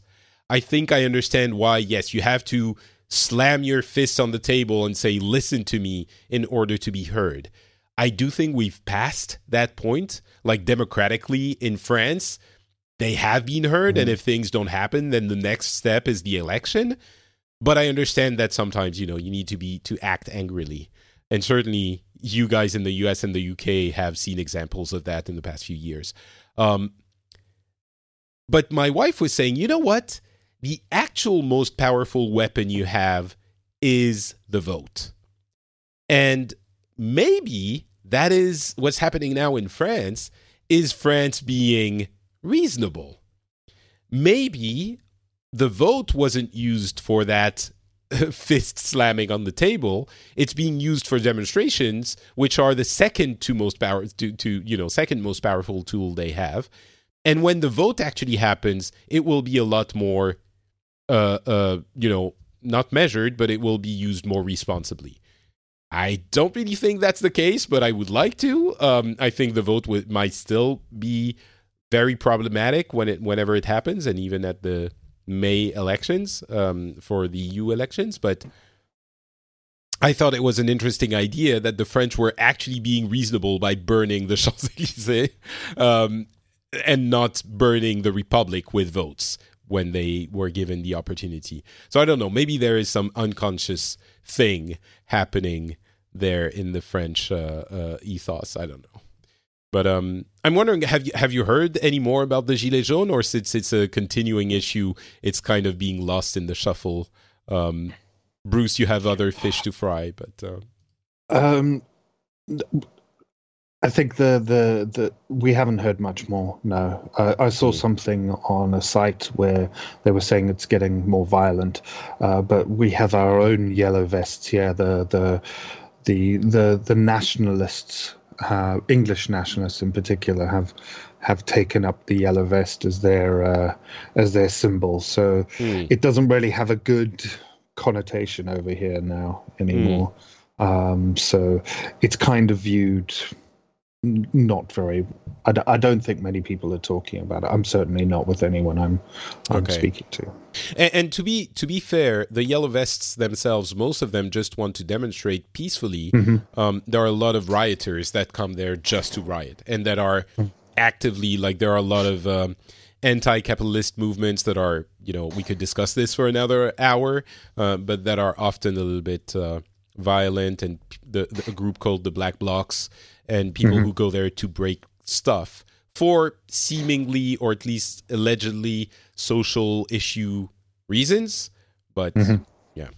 I think I understand why yes, you have to slam your fists on the table and say, listen to me in order to be heard. I do think we've passed that point, like democratically in France. They have been heard, mm-hmm. and if things don't happen, then the next step is the election. But I understand that sometimes, you know, you need to be to act angrily. And certainly you guys in the US and the UK have seen examples of that in the past few years. Um, but my wife was saying, you know what? the actual most powerful weapon you have is the vote. And maybe that is what's happening now in France is France being reasonable. Maybe the vote wasn't used for that fist slamming on the table. It's being used for demonstrations, which are the second to most power to, to you know second most powerful tool they have. And when the vote actually happens, it will be a lot more uh, uh, you know, not measured, but it will be used more responsibly. I don't really think that's the case, but I would like to. Um, I think the vote would, might still be very problematic when it whenever it happens, and even at the May elections um, for the EU elections. But I thought it was an interesting idea that the French were actually being reasonable by burning the Champs Elysees um, and not burning the Republic with votes when they were given the opportunity. So I don't know. Maybe there is some unconscious thing happening there in the French uh, uh, ethos. I don't know. But um, I'm wondering, have you have you heard any more about the Gilets jaunes, or since it's a continuing issue, it's kind of being lost in the shuffle? Um, Bruce, you have other fish to fry, but uh... um, I think the the the we haven't heard much more. No, uh, I saw hmm. something on a site where they were saying it's getting more violent, uh, but we have our own yellow vests here. The the the the the nationalists, uh, English nationalists in particular, have have taken up the yellow vest as their uh, as their symbol. So mm. it doesn't really have a good connotation over here now anymore. Mm. Um, so it's kind of viewed not very I d- I don't think many people are talking about it i'm certainly not with anyone i'm i'm okay. speaking to and, and, to be to be fair the yellow vests themselves most of them just want to demonstrate peacefully mm-hmm. um, there are a lot of rioters that come there just to riot and that are actively like there are a lot of um, anti-capitalist movements that are you know we could discuss this for another hour, uh, but that are often a little bit uh, violent and the, the a group called the Black Blocs and people Mhm. who go there to break stuff for seemingly or at least allegedly social issue reasons. But Mhm. yeah,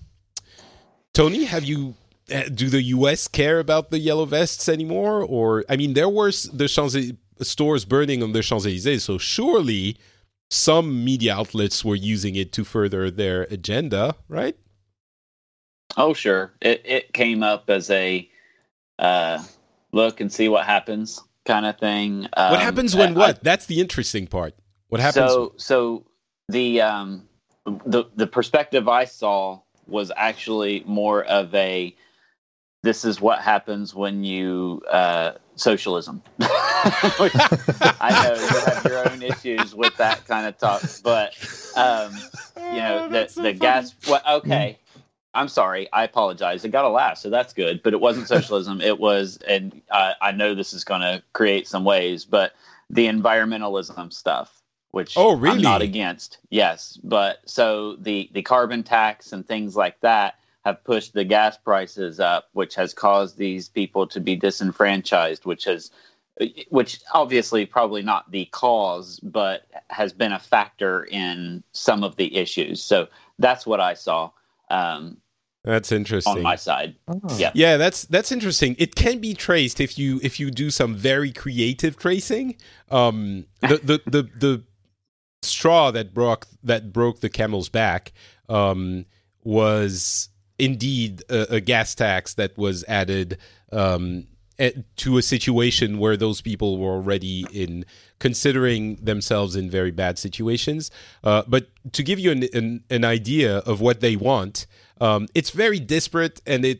Tony, have you? uh, Do the U.S. care about the yellow vests anymore? Or I mean, there were s- the Champs stores burning on the Champs Elysees, so surely some media outlets were using it to further their agenda, right? Oh, sure. It it came up as a uh, look and see what happens kind of thing. what Um, happens when I- what? That's the interesting part. What happens? So so the um the the perspective I saw was actually more of a this is what happens when you uh socialism. I know you have your own issues with that kind of talk, but um you know the the gas well, okay i'm sorry i apologize it got a laugh so that's good but it wasn't socialism it was and uh, i know this is going to create some waves but the environmentalism stuff which Oh, really? i'm not against yes but so the the carbon tax and things like that have pushed the gas prices up which has caused these people to be disenfranchised which has which obviously probably not the cause, but has been a factor in some of the issues. So that's what I saw um, That's interesting. on my side. Oh. Yeah. Yeah, that's that's interesting. It can be traced if you if you do some very creative tracing. Um, the the the the straw that broke that broke the camel's back um, was indeed a, a gas tax that was added um, at, to a situation where those people were already in considering themselves in very bad situations. Uh, but to give you an, an, an idea of what they want, um, it's very disparate and it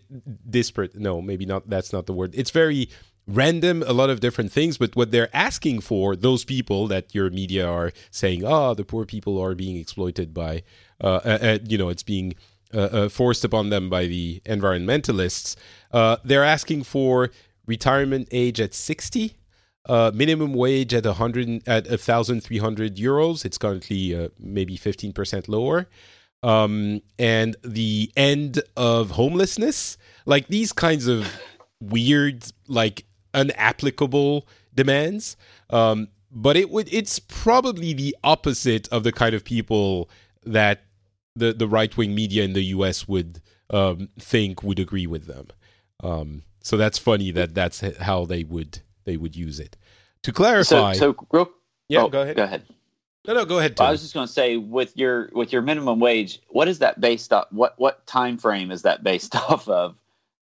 disparate. No, maybe not. That's not the word. It's very random. A lot of different things. But what they're asking for, those people that your media are saying, "Oh, the poor people are being exploited by," uh, uh, uh, you know, it's being uh, uh, forced upon them by the environmentalists. They're asking for retirement age at 60 uh, minimum wage at 100 at 1300 euros. It's currently uh, maybe 15% lower. Um, and the end of homelessness like these kinds of weird like unapplicable demands. Um, but it would it's probably the opposite of the kind of people that the, the right-wing media in the us would um, think would agree with them. Um, so that's funny that that's how they would they would use it. To clarify, so real, yeah, oh, go ahead. Go ahead. No, no, go ahead. I was just going to say with your with your minimum wage, what is that based off? What what time frame is that based off of?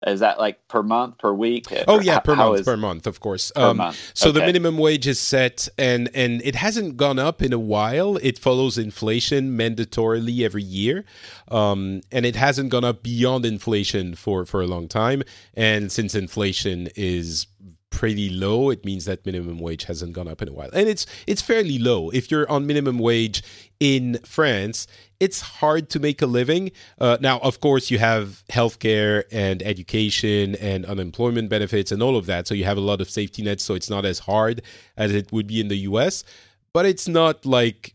Is that like per month, per week? Oh yeah, per how month, per month, of course. per Um, month. So the minimum wage is set, and and it hasn't gone up in a while. It follows inflation mandatorily every year, um, and it hasn't gone up beyond inflation for for a long time. And since inflation is pretty low, it means that minimum wage hasn't gone up in a while, and it's it's fairly low. If you're on minimum wage in France, it's hard to make a living. Uh, now, of course, you have healthcare and education and unemployment benefits and all of that. So you have a lot of safety nets. So it's not as hard as it would be in the US, but it's not like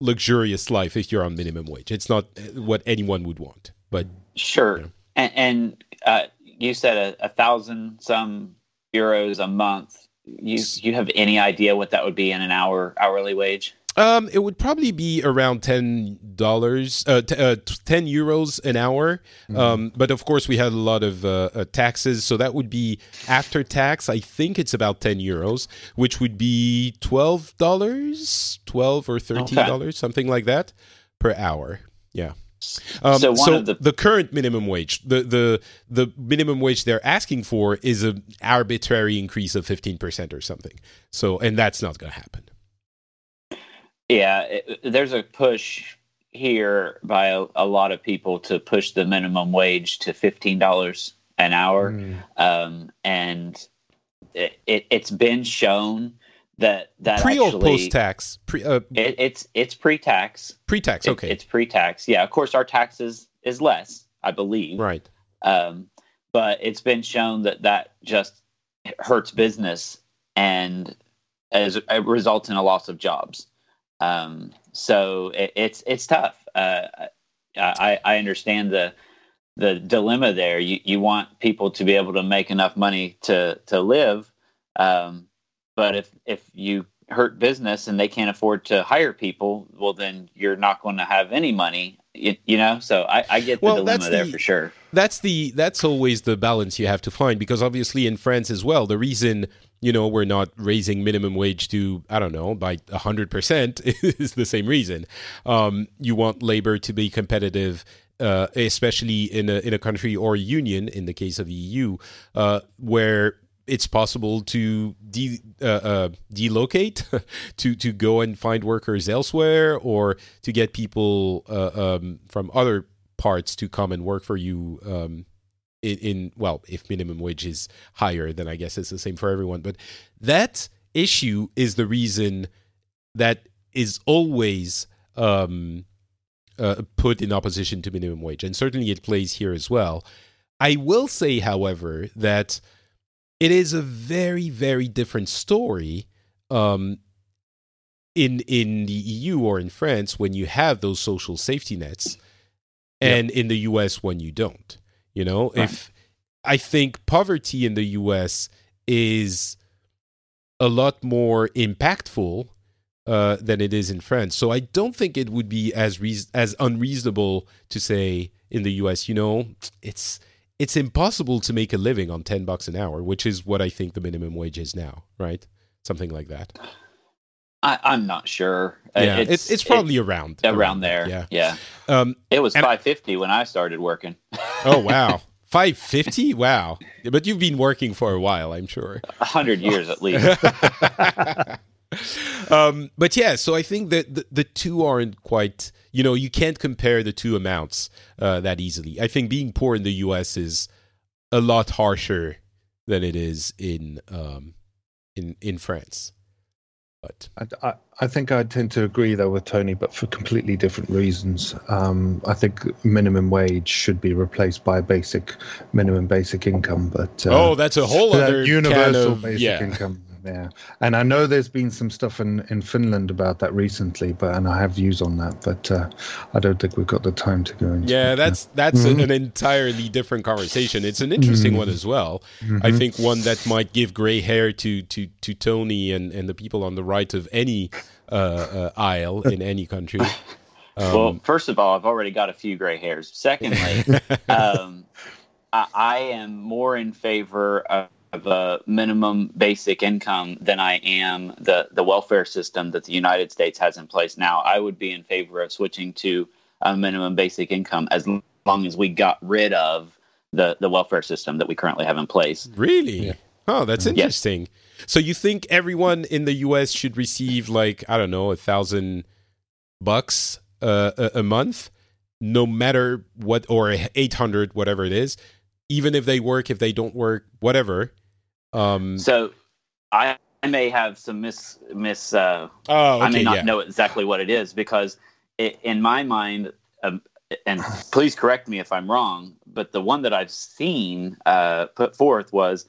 luxurious life if you're on minimum wage. It's not uh, what anyone would want. But Sure. Yeah. And, and uh, you said a, a thousand some euros a month. You you have any idea what that would be in an hour hourly wage? Um, it would probably be around ten dollars, uh, t- uh, ten euros an hour. Um, but of course, we had a lot of uh, uh, taxes, so that would be after tax. I think it's about ten euros, which would be twelve dollars, twelve or thirteen dollars, something like that, per hour. Yeah. Um, So so the- the current minimum wage, the the the minimum wage they're asking for is an arbitrary increase of fifteen percent or something. So, and that's not going to happen. Yeah, it, there's a push here by a, a lot of people to push the minimum wage to fifteen dollars an hour, Mm. um, and it, it, it's been shown that that Pre or post tax? Pre uh, it, it's it's pre tax. It- Okay. it's pre-tax. Yeah, of course, our taxes is less, I believe. right. Um, but it's been shown that that just hurts business and as it results in a loss of jobs. Um, so it, it's it's tough. Uh, I, I understand the the dilemma there. You you want people to be able to make enough money to to live, um, but if if you hurt business and they can't afford to hire people, well then you're not going to have any money. You, you know, so I, I get the well, dilemma there for sure. That's the that's always the balance you have to find because obviously in France as well, the reason you know we're not raising minimum wage to I don't know by hundred percent is the same reason. Um, you want labor to be competitive uh, especially in a in a country or a union, in the case of the EU, uh, where it's possible to de- uh, uh delocate, to to go and find workers elsewhere, or to get people uh, um, from other parts to come and work for you. Um, in, in well, if minimum wage is higher, then I guess it's the same for everyone. But that issue is the reason that is always um, uh, put in opposition to minimum wage, and certainly it plays here as well. I will say, however, that it is a very, very different story um, in in the EU or in France when you have those social safety nets, and yep. in the US when you don't. You know, right. if I think poverty in the US is a lot more impactful uh, than it is in France. So I don't think it would be as re- as unreasonable to say in the U.S. You know, it's it's impossible to make a living on ten bucks an hour, which is what I think the minimum wage is now, right? Something like that. I, am not sure. Uh, yeah, it's it's, it's probably around, around around there. Yeah, yeah. Um, it was five fifty when I started working. oh wow. 550 wow but you've been working for a while i'm sure 100 years at least um, but yeah, so I think that the, the, two aren't quite, you know, you can't compare the two amounts uh, that easily. I think being poor in the US is a lot harsher than it is in um, in in France. But I, I, I, think I tend to agree though with Tony, but for completely different reasons. Um, I think minimum wage should be replaced by a basic minimum basic income. But uh, oh, that's a whole other universal of, basic yeah. income yeah, and I know there's been some stuff in, in Finland about that recently, but and I have views on that, but uh, I don't think we've got the time to go into. Yeah, that's that's mm-hmm. an entirely different conversation. It's an interesting mm-hmm. one as well. Mm-hmm. I think one that might give gray hair to to to Tony and and the people on the right of any uh, uh, aisle in any country. Um, well, first of all, I've already got a few gray hairs. Secondly, um, I, I am more in favor of of a minimum basic income than I am the the welfare system that the United States has in place now. I would be in favor of switching to a minimum basic income as long as we got rid of the the welfare system that we currently have in place. Really? Yeah. Oh, that's interesting. Yes. So you think everyone in the U.S. should receive like I don't know a thousand bucks uh, a, a month, no matter what, or eight hundred, whatever it is, even if they work, if they don't work, whatever. Um, so I, I may have some miss miss. Uh, oh, okay, I may not yeah. know exactly what it is because it, in my mind, um, and please correct me if I'm wrong, but the one that I've seen uh, put forth was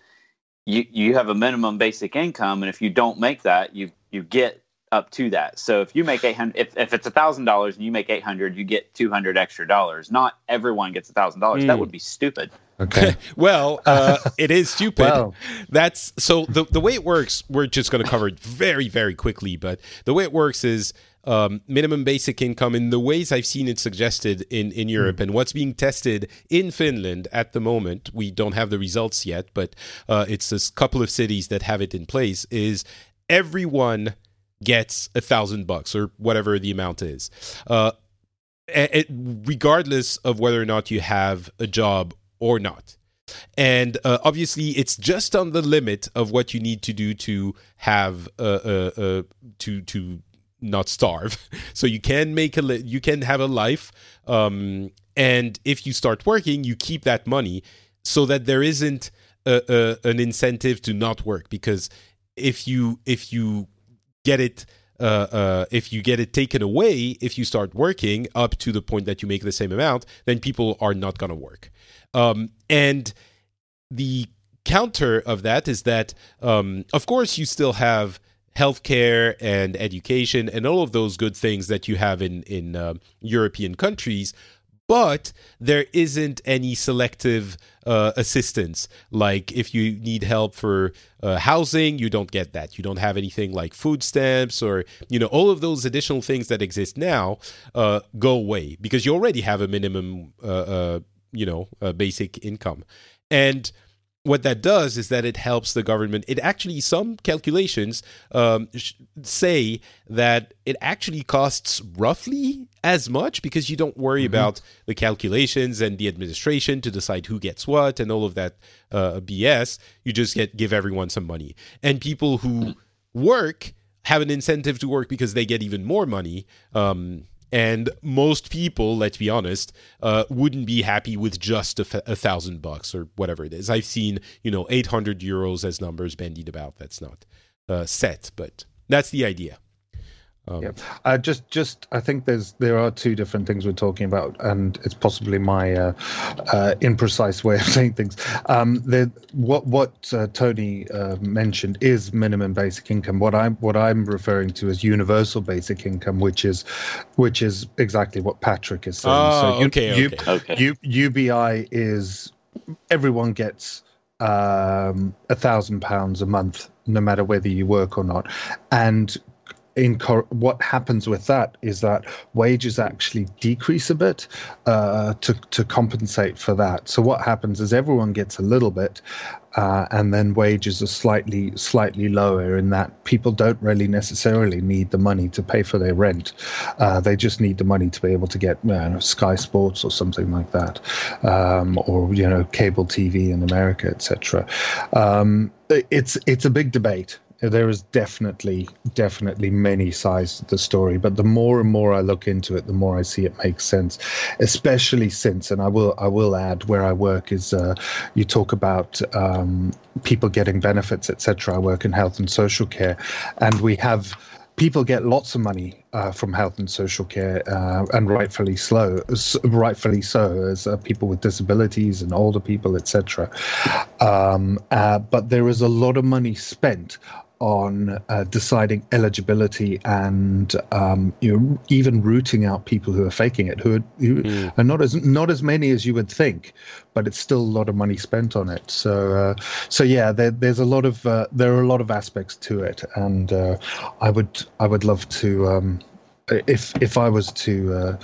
you you have a minimum basic income, and if you don't make that, you you get up to that. So if you make 800 if, if it's a thousand dollars and you make 800, you get 200 extra dollars. Not everyone gets a thousand dollars. That hmm. would be stupid. Okay. well, uh, it is stupid. Well. That's so the the way it works. We're just going to cover it very very quickly, but the way it works is um, minimum basic income in the ways I've seen it suggested in in Europe mm. and what's being tested in Finland at the moment. We don't have the results yet, but uh, it's a couple of cities that have it in place. Is everyone gets a thousand bucks or whatever the amount is. Uh, it, regardless of whether or not you have a job or not. And uh, obviously, it's just on the limit of what you need to do to have uh, uh, uh to to not starve. So you can make a li- you can have a life, um, and if you start working, you keep that money so that there isn't a, a, an incentive to not work. Because if you if you get it uh, uh, if you get it taken away, if you start working up to the point that you make the same amount, then people are not going to work. Um, and the counter of that is that, um, of course, you still have healthcare and education and all of those good things that you have in in uh, European countries but there isn't any selective uh, assistance. Like if you need help for uh, housing, you don't get that. You don't have anything like food stamps or you know all of those additional things that exist now uh, go away because you already have a minimum, uh, uh, you know, basic income, and what that does is that it helps the government. It actually, some calculations um, say that it actually costs roughly as much because you don't worry mm-hmm. about the calculations and the administration to decide who gets what and all of that uh, BS. You just get give everyone some money, and people who work have an incentive to work because they get even more money. Um, and most people, let's be honest, uh, wouldn't be happy with just a, f- a thousand bucks or whatever it is. I've seen, you know, 800 euros as numbers bandied about. That's not uh, set, but that's the idea. Um, yeah, uh, just just I think there's there are two different things we're talking about, and it's possibly my uh, uh, imprecise way of saying things. Um, the, what what uh, Tony uh, mentioned is minimum basic income. What I'm what I'm referring to is universal basic income, which is which is exactly what Patrick is saying. Oh, so okay, U, okay. U, UBI is everyone gets um, a thousand pounds a month, no matter whether you work or not, and in what happens with that is that wages actually decrease a bit uh, to to compensate for that. So what happens is everyone gets a little bit, uh, and then wages are slightly slightly lower in that people don't really necessarily need the money to pay for their rent. Uh, they just need the money to be able to get you know, Sky Sports or something like that, um, or you know cable TV in America, etc. Um, it's it's a big debate there is definitely definitely many sides to the story but the more and more i look into it the more i see it makes sense especially since and i will i will add where i work is uh, you talk about um, people getting benefits etc i work in health and social care and we have people get lots of money uh, from health and social care, uh, and rightfully so. Rightfully so, as uh, people with disabilities and older people, etc. Um, uh, but there is a lot of money spent on uh, deciding eligibility and um, you know even rooting out people who are faking it, who, are, who mm. are not as not as many as you would think, but it's still a lot of money spent on it. So uh, so yeah, there, there's a lot of uh, there are a lot of aspects to it, and uh, I would I would love to um, if if I was to uh,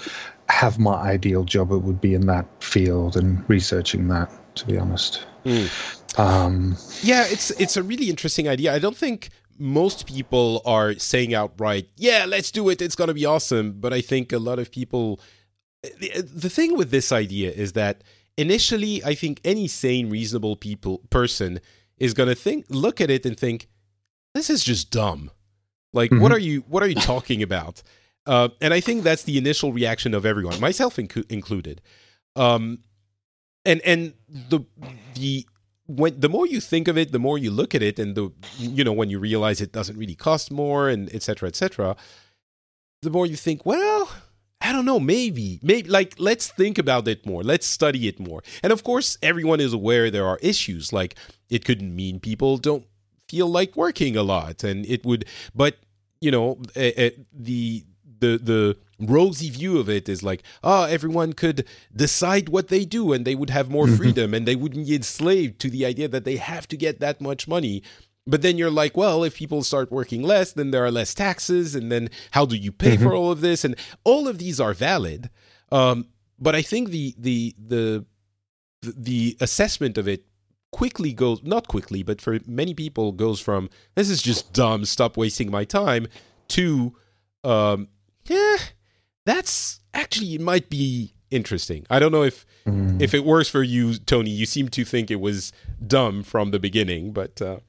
have my ideal job, it would be in that field and researching that. To be honest. Mm. Um, yeah, it's it's a really interesting idea. I don't think most people are saying outright, "Yeah, let's do it. It's going to be awesome." But I think a lot of people. The, the thing with this idea is that initially, I think any sane, reasonable people person is going to think, look at it, and think, "This is just dumb." Like, mm-hmm. what are you what are you talking about? Uh, and I think that's the initial reaction of everyone, myself inc- included. Um, and and the the when the more you think of it, the more you look at it, and the you know when you realize it doesn't really cost more, and etc. etc. the more you think, well, I don't know, maybe, maybe like let's think about it more, let's study it more, and of course, everyone is aware there are issues. Like it could mean people don't feel like working a lot, and it would, but you know, uh, uh, the the the rosy view of it is like, oh, everyone could decide what they do and they would have more mm-hmm. freedom and they wouldn't be enslaved to the idea that they have to get that much money. But then you're like, well, if people start working less, then there are less taxes. And then how do you pay mm-hmm. for all of this? And all of these are valid. Um, but I think the, the, the, the assessment of it quickly goes, not quickly, but for many people goes from, this is just dumb, stop wasting my time, to, um, yeah, that's actually it might be interesting. I don't know if mm. if it works for you, Tony. You seem to think it was dumb from the beginning, but uh...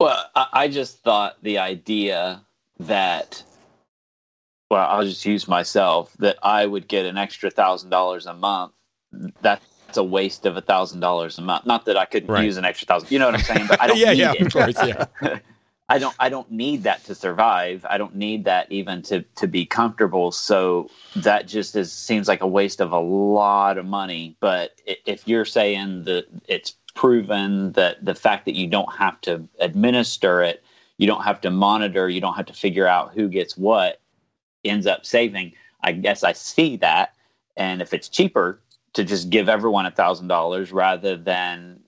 well, I just thought the idea that well, I'll just use myself that I would get an extra thousand dollars a month. That's a waste of a thousand dollars a month. Not that I couldn't right. use an extra thousand. You know what I'm saying? But I don't yeah, need yeah, it. of course, yeah. I don't I don't need that to survive. I don't need that even to to be comfortable. So that just is seems like a waste of a lot of money. But if you're saying that it's proven that the fact that you don't have to administer it, you don't have to monitor, you don't have to figure out who gets what, ends up saving. I guess I see that. And if it's cheaper to just give everyone a thousand dollars rather than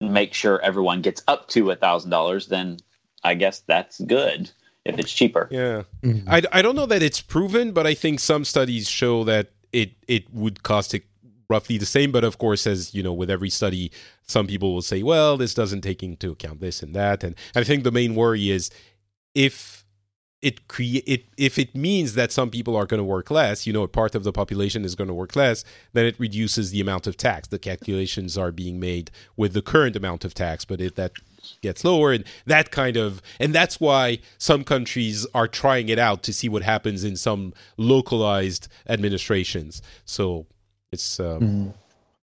make sure everyone gets up to a thousand dollars, then I guess that's good if it's cheaper. Yeah, mm-hmm. I, I don't know that it's proven, but I think some studies show that it it would cost it roughly the same. But of course, as you know, with every study, some people will say, well, this doesn't take into account this and that. And I think the main worry is if it create it if it means that some people are going to work less you know a part of the population is going to work less then it reduces the amount of tax the calculations are being made with the current amount of tax but if that gets lower and that kind of and that's why some countries are trying it out to see what happens in some localized administrations so it's um, mm.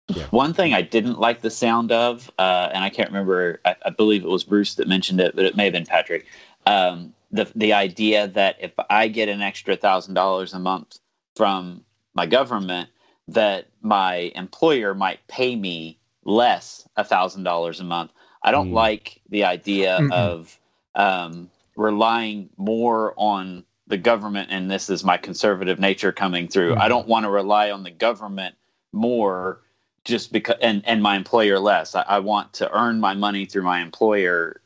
Yeah. One thing I didn't like the sound of, uh, and I can't remember, I, I, believe it was Bruce that mentioned it, but it may have been Patrick. Um, the the idea that if I get an extra thousand dollars a month from my government, that my employer might pay me less a thousand dollars a month. I don't mm. like the idea mm of um, relying more on the government, and this is my conservative nature coming through. mm I don't want to rely on the government more just because, and and my employer less. I, I want to earn my money through my employer.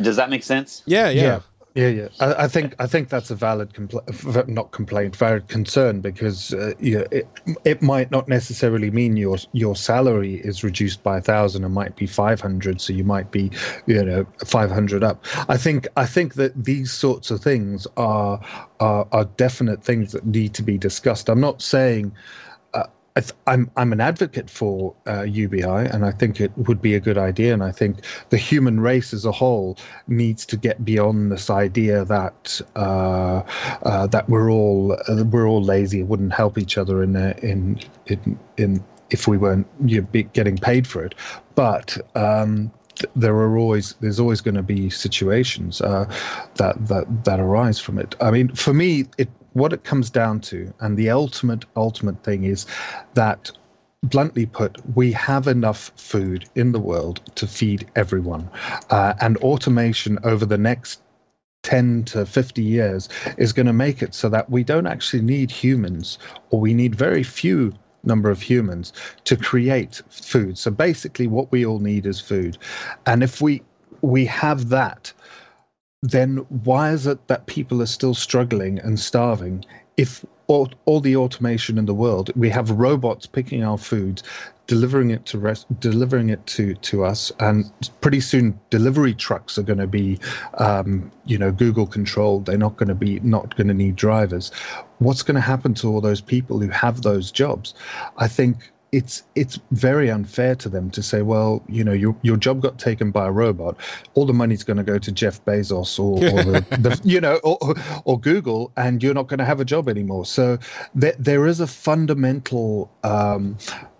Does that make sense? Yeah, yeah. yeah. Yeah, yeah. I, I, think I think that's a valid compl- not complaint, valid concern because uh, it it might not necessarily mean your your salary is reduced by a thousand. It might be five hundred, so you might be you know five hundred up. I think I think that these sorts of things are are, are definite things that need to be discussed. I'm not saying I'm I'm an advocate for uh, UBI, and I think it would be a good idea. And I think the human race as a whole needs to get beyond this idea that uh, uh, that we're all uh, we're all lazy, wouldn't help each other in in in in if we weren't getting paid for it. But um, there are always there's always going to be situations uh, that that that arise from it. I mean, for me, it what it comes down to, and the ultimate, ultimate thing is that, bluntly put, we have enough food in the world to feed everyone. Uh, and automation over the next 10 to 50 years is going to make it so that we don't actually need humans, or we need very few number of humans to create food. So basically, what we all need is food. And if we we have that, then why is it that people are still struggling and starving if all, all the automation in the world we have robots picking our food delivering it to rest, delivering it to to us and pretty soon delivery trucks are going to be um, you know google controlled. They're not going to be not going to need drivers. What's going to happen to all those people who have those jobs? I think it's it's very unfair to them to say, well, you know, your your job got taken by a robot. All the money's going to go to Jeff Bezos or, or the, the, you know or, or Google, and you're not going to have a job anymore. So there there is a fundamental. Um,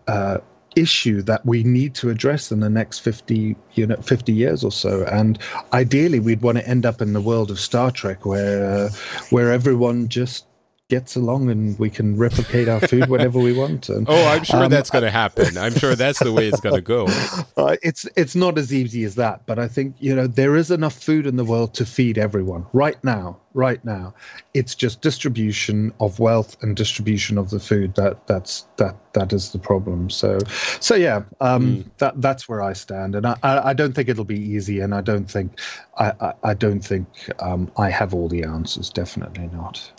uh, issue that we need to address in the next 50 you know 50 years or so and ideally we'd want to end up in the world of star trek where uh, where everyone just gets along and we can replicate our food whenever we want. And, oh, I'm sure um, that's going to happen. I'm sure that's the way it's going to go. Uh, it's it's not as easy as that, but I think you know there is enough food in the world to feed everyone right now. Right now, it's just distribution of wealth and distribution of the food that that's that that is the problem. So, so yeah, um, mm. that that's where I stand, and I, I, I don't think it'll be easy, and I don't think I I, I don't think um, I have all the answers. Definitely not.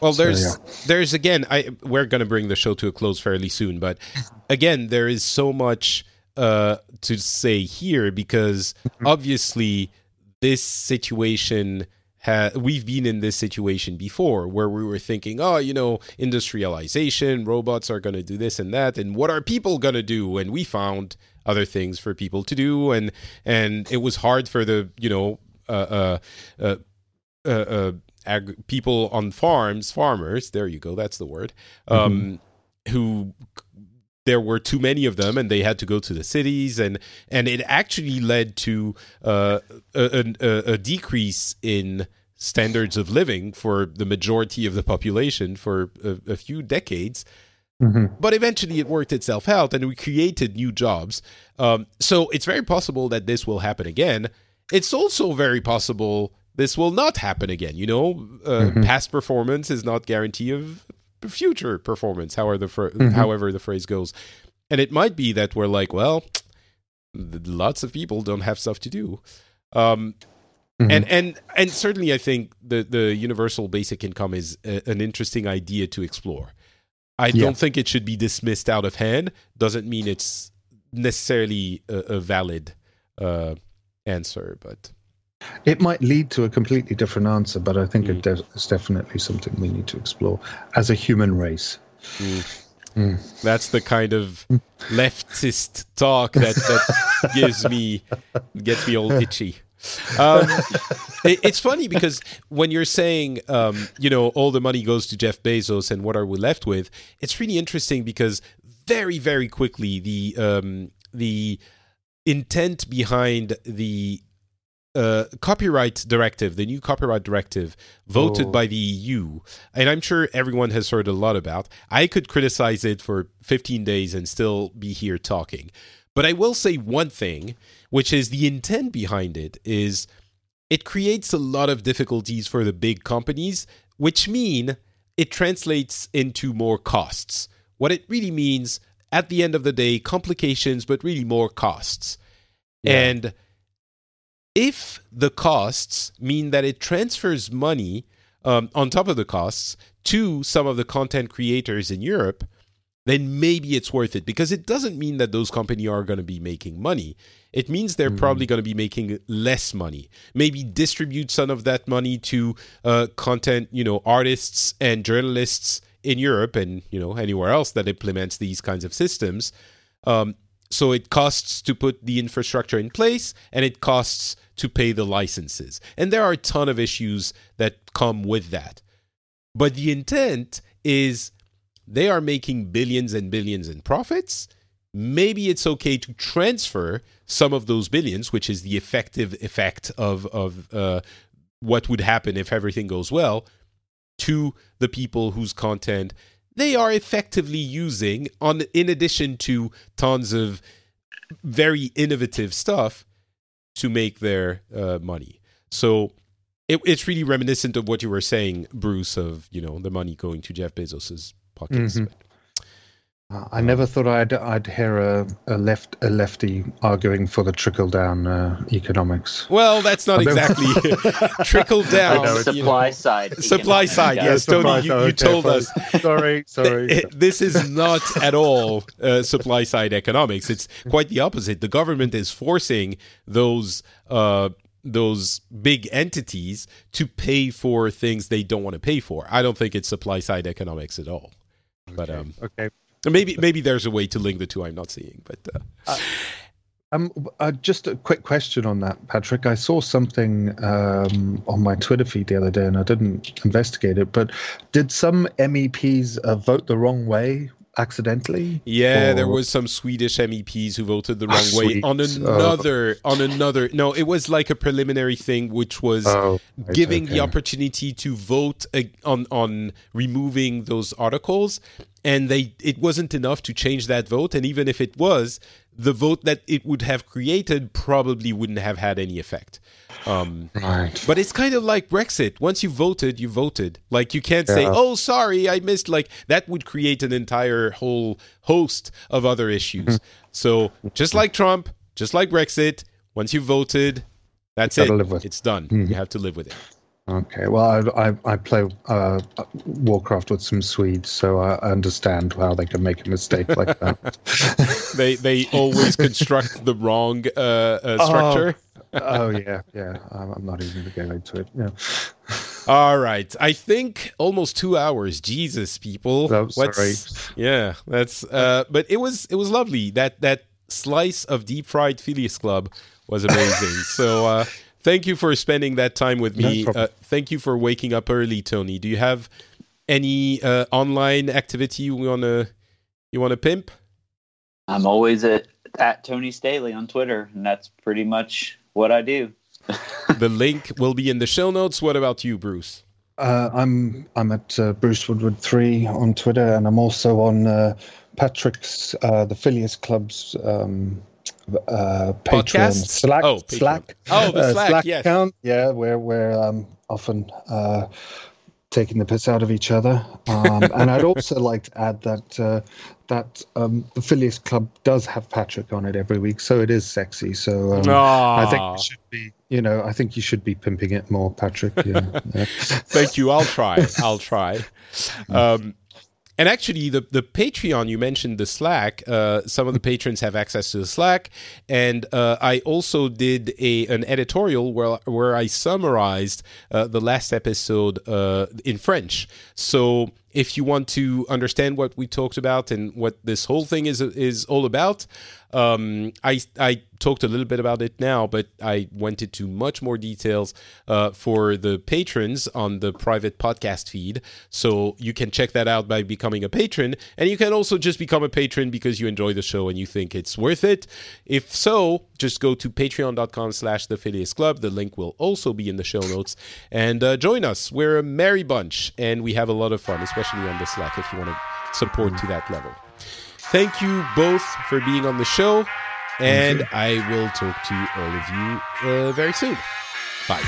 Well, there's so, yeah. there's again, I we're going to bring the show to a close fairly soon, but again, there is so much uh, to say here because mm-hmm. obviously this situation ha- we've been in this situation before where we were thinking, oh, you know, industrialization, robots are going to do this and that, and what are people going to do? And we found other things for people to do, and and it was hard for the you know uh, uh, uh, uh, uh ag- people on farms, farmers. There you go. That's the word. Um, mm-hmm. Who there were too many of them, and they had to go to the cities, and and it actually led to uh, a, a, a decrease in standards of living for the majority of the population for a, a few decades. Mm-hmm. But eventually it worked itself out and we created new jobs. Um, so it's very possible that this will happen again. it's also very possible this will not happen again. You know, uh, past performance is not guarantee of future performance. However, the fr- however the phrase goes, and it might be that we're like, well, lots of people don't have stuff to do. Um, and and and certainly, I think the the universal basic income is a, an interesting idea to explore. I Yeah. don't think it should be dismissed out of hand. Doesn't mean it's necessarily a, a valid uh, answer, but It might lead to a completely different answer, but I think it does, it's definitely something we need to explore as a human race. that's the kind of leftist talk that that gives me gets me all itchy. Um, it, it's funny because when you're saying, um, you know, all the money goes to Jeff Bezos and what are we left with, it's really interesting because very, very quickly the um, the intent behind the uh, copyright directive, the new copyright directive voted Oh. by the EU, and I'm sure everyone has heard a lot about. I could criticize it for 15 days and still be here talking. But I will say one thing, which is the intent behind it is it creates a lot of difficulties for the big companies, which mean it translates into more costs. What it really means at the end of the day, complications, but really more costs. And if the costs mean that it transfers money um, on top of the costs to some of the content creators in Europe, then maybe it's worth it because it doesn't mean that those companies are going to be making money. It means they're probably going to be making less money. Maybe distribute some of that money to uh, content, you know, artists and journalists in Europe and you know anywhere else that implements these kinds of systems. Um, so it costs to put the infrastructure in place and it costs to pay the licenses. And there are a ton of issues that come with that. But the intent is they are making billions and billions in profits. Maybe it's okay to transfer some of those billions, which is the effective effect of, of uh, what would happen if everything goes well, to the people whose content they are effectively using on in addition to tons of very innovative stuff to make their uh, money. So it, it's really reminiscent of what you were saying, Bruce, of you know the money going to Jeff Bezos's pockets. Mhm. Uh, I never thought I'd I'd hear a, a left a lefty arguing for the trickle down uh, economics. Well, that's not exactly trickle down. Like you know. supply side. Supply economics, side, yeah. yes. Tony, you- you told fine. us. Sorry, sorry. This is not at all uh, supply side economics. It's quite the opposite. The government is forcing those uh, those big entities to pay for things they don't want to pay for. I don't think it's supply side economics at all. But um, okay. Maybe maybe there's a way to link the two. I'm not seeing, but uh, Um, uh, just a quick question on that, Patrick. I saw something um, on my Twitter feed the other day, and I didn't investigate it. But did some MEPs uh, vote the wrong way accidentally? Yeah, there was some Swedish MEPs who voted the Ah, wrong way on. Oh. another on another. No, it was like a preliminary thing, which was Oh, right, giving the opportunity to vote on on removing those articles, and they it wasn't enough to change that vote. And even if it was, the vote that it would have created probably wouldn't have had any effect. Um, Right. but it's kind of like Brexit. Once you voted, you voted. Like you can't say, "Oh, sorry, I missed." Like that would create an entire whole host of other issues. Mm-hmm. so just like Trump, just like Brexit, once you voted, that's You it. live with. It's done. Mhm. You have to live with it. Okay. Well, I I, I play uh, Warcraft with some Swedes, so I understand how they can make a mistake like that. They they always construct the wrong uh, uh, Oh. structure. oh yeah, yeah. I'm, I'm not even going to go into it. Yeah. All right, I think almost two hours. Jesus, people. Oh, sorry. Yeah, that's. Uh, but it was it was lovely. That that slice of deep fried Phileas Club was amazing. so uh, thank you for spending that time with me. problem. uh, thank you for waking up early, Tony. Do you have any uh, online activity you wanna you wanna pimp? I'm always at at Tony Staley on Twitter, and that's pretty much what I do. the link will be in the show notes. What about you, Bruce? Uh, I'm I'm at uh, Bruce Woodward three on Twitter, and I'm also on uh, Patrick's uh, the Phileas Club's um, uh, Patreon Podcast? Slack Oh, Patreon. Slack Oh, the uh, Slack, yes. account. Yeah, where we're um, often uh, taking the piss out of each other. Um, and I'd also like to add that uh, that um, the Phileas Club does have Patrick on it every week, so it is sexy. So um, I think you should be, you know, I think you should be pimping it more, Patrick. Yeah. yeah. Thank you. I'll try. I'll try. And actually, the, the Patreon, you mentioned the Slack. Uh, some of the patrons have access to the Slack. And uh, I also did a an editorial where, where I summarized uh, the last episode uh, in French. So if you want to understand what we talked about and what this whole thing is is all about, um, I I talked a little bit about it now, but I went into much more details uh, for the patrons on the private podcast feed. So you can check that out by becoming a patron, and you can also just become a patron because you enjoy the show and you think it's worth it. If so, just go to patreon.com/slash the Phileas Club. The link will also be in the show notes, and uh, join us. We're a merry bunch, and we have a lot of fun, especially on the Slack if you want to support to that level. Thank you both for being on the show, and I will talk to all of you uh, very soon. Bye.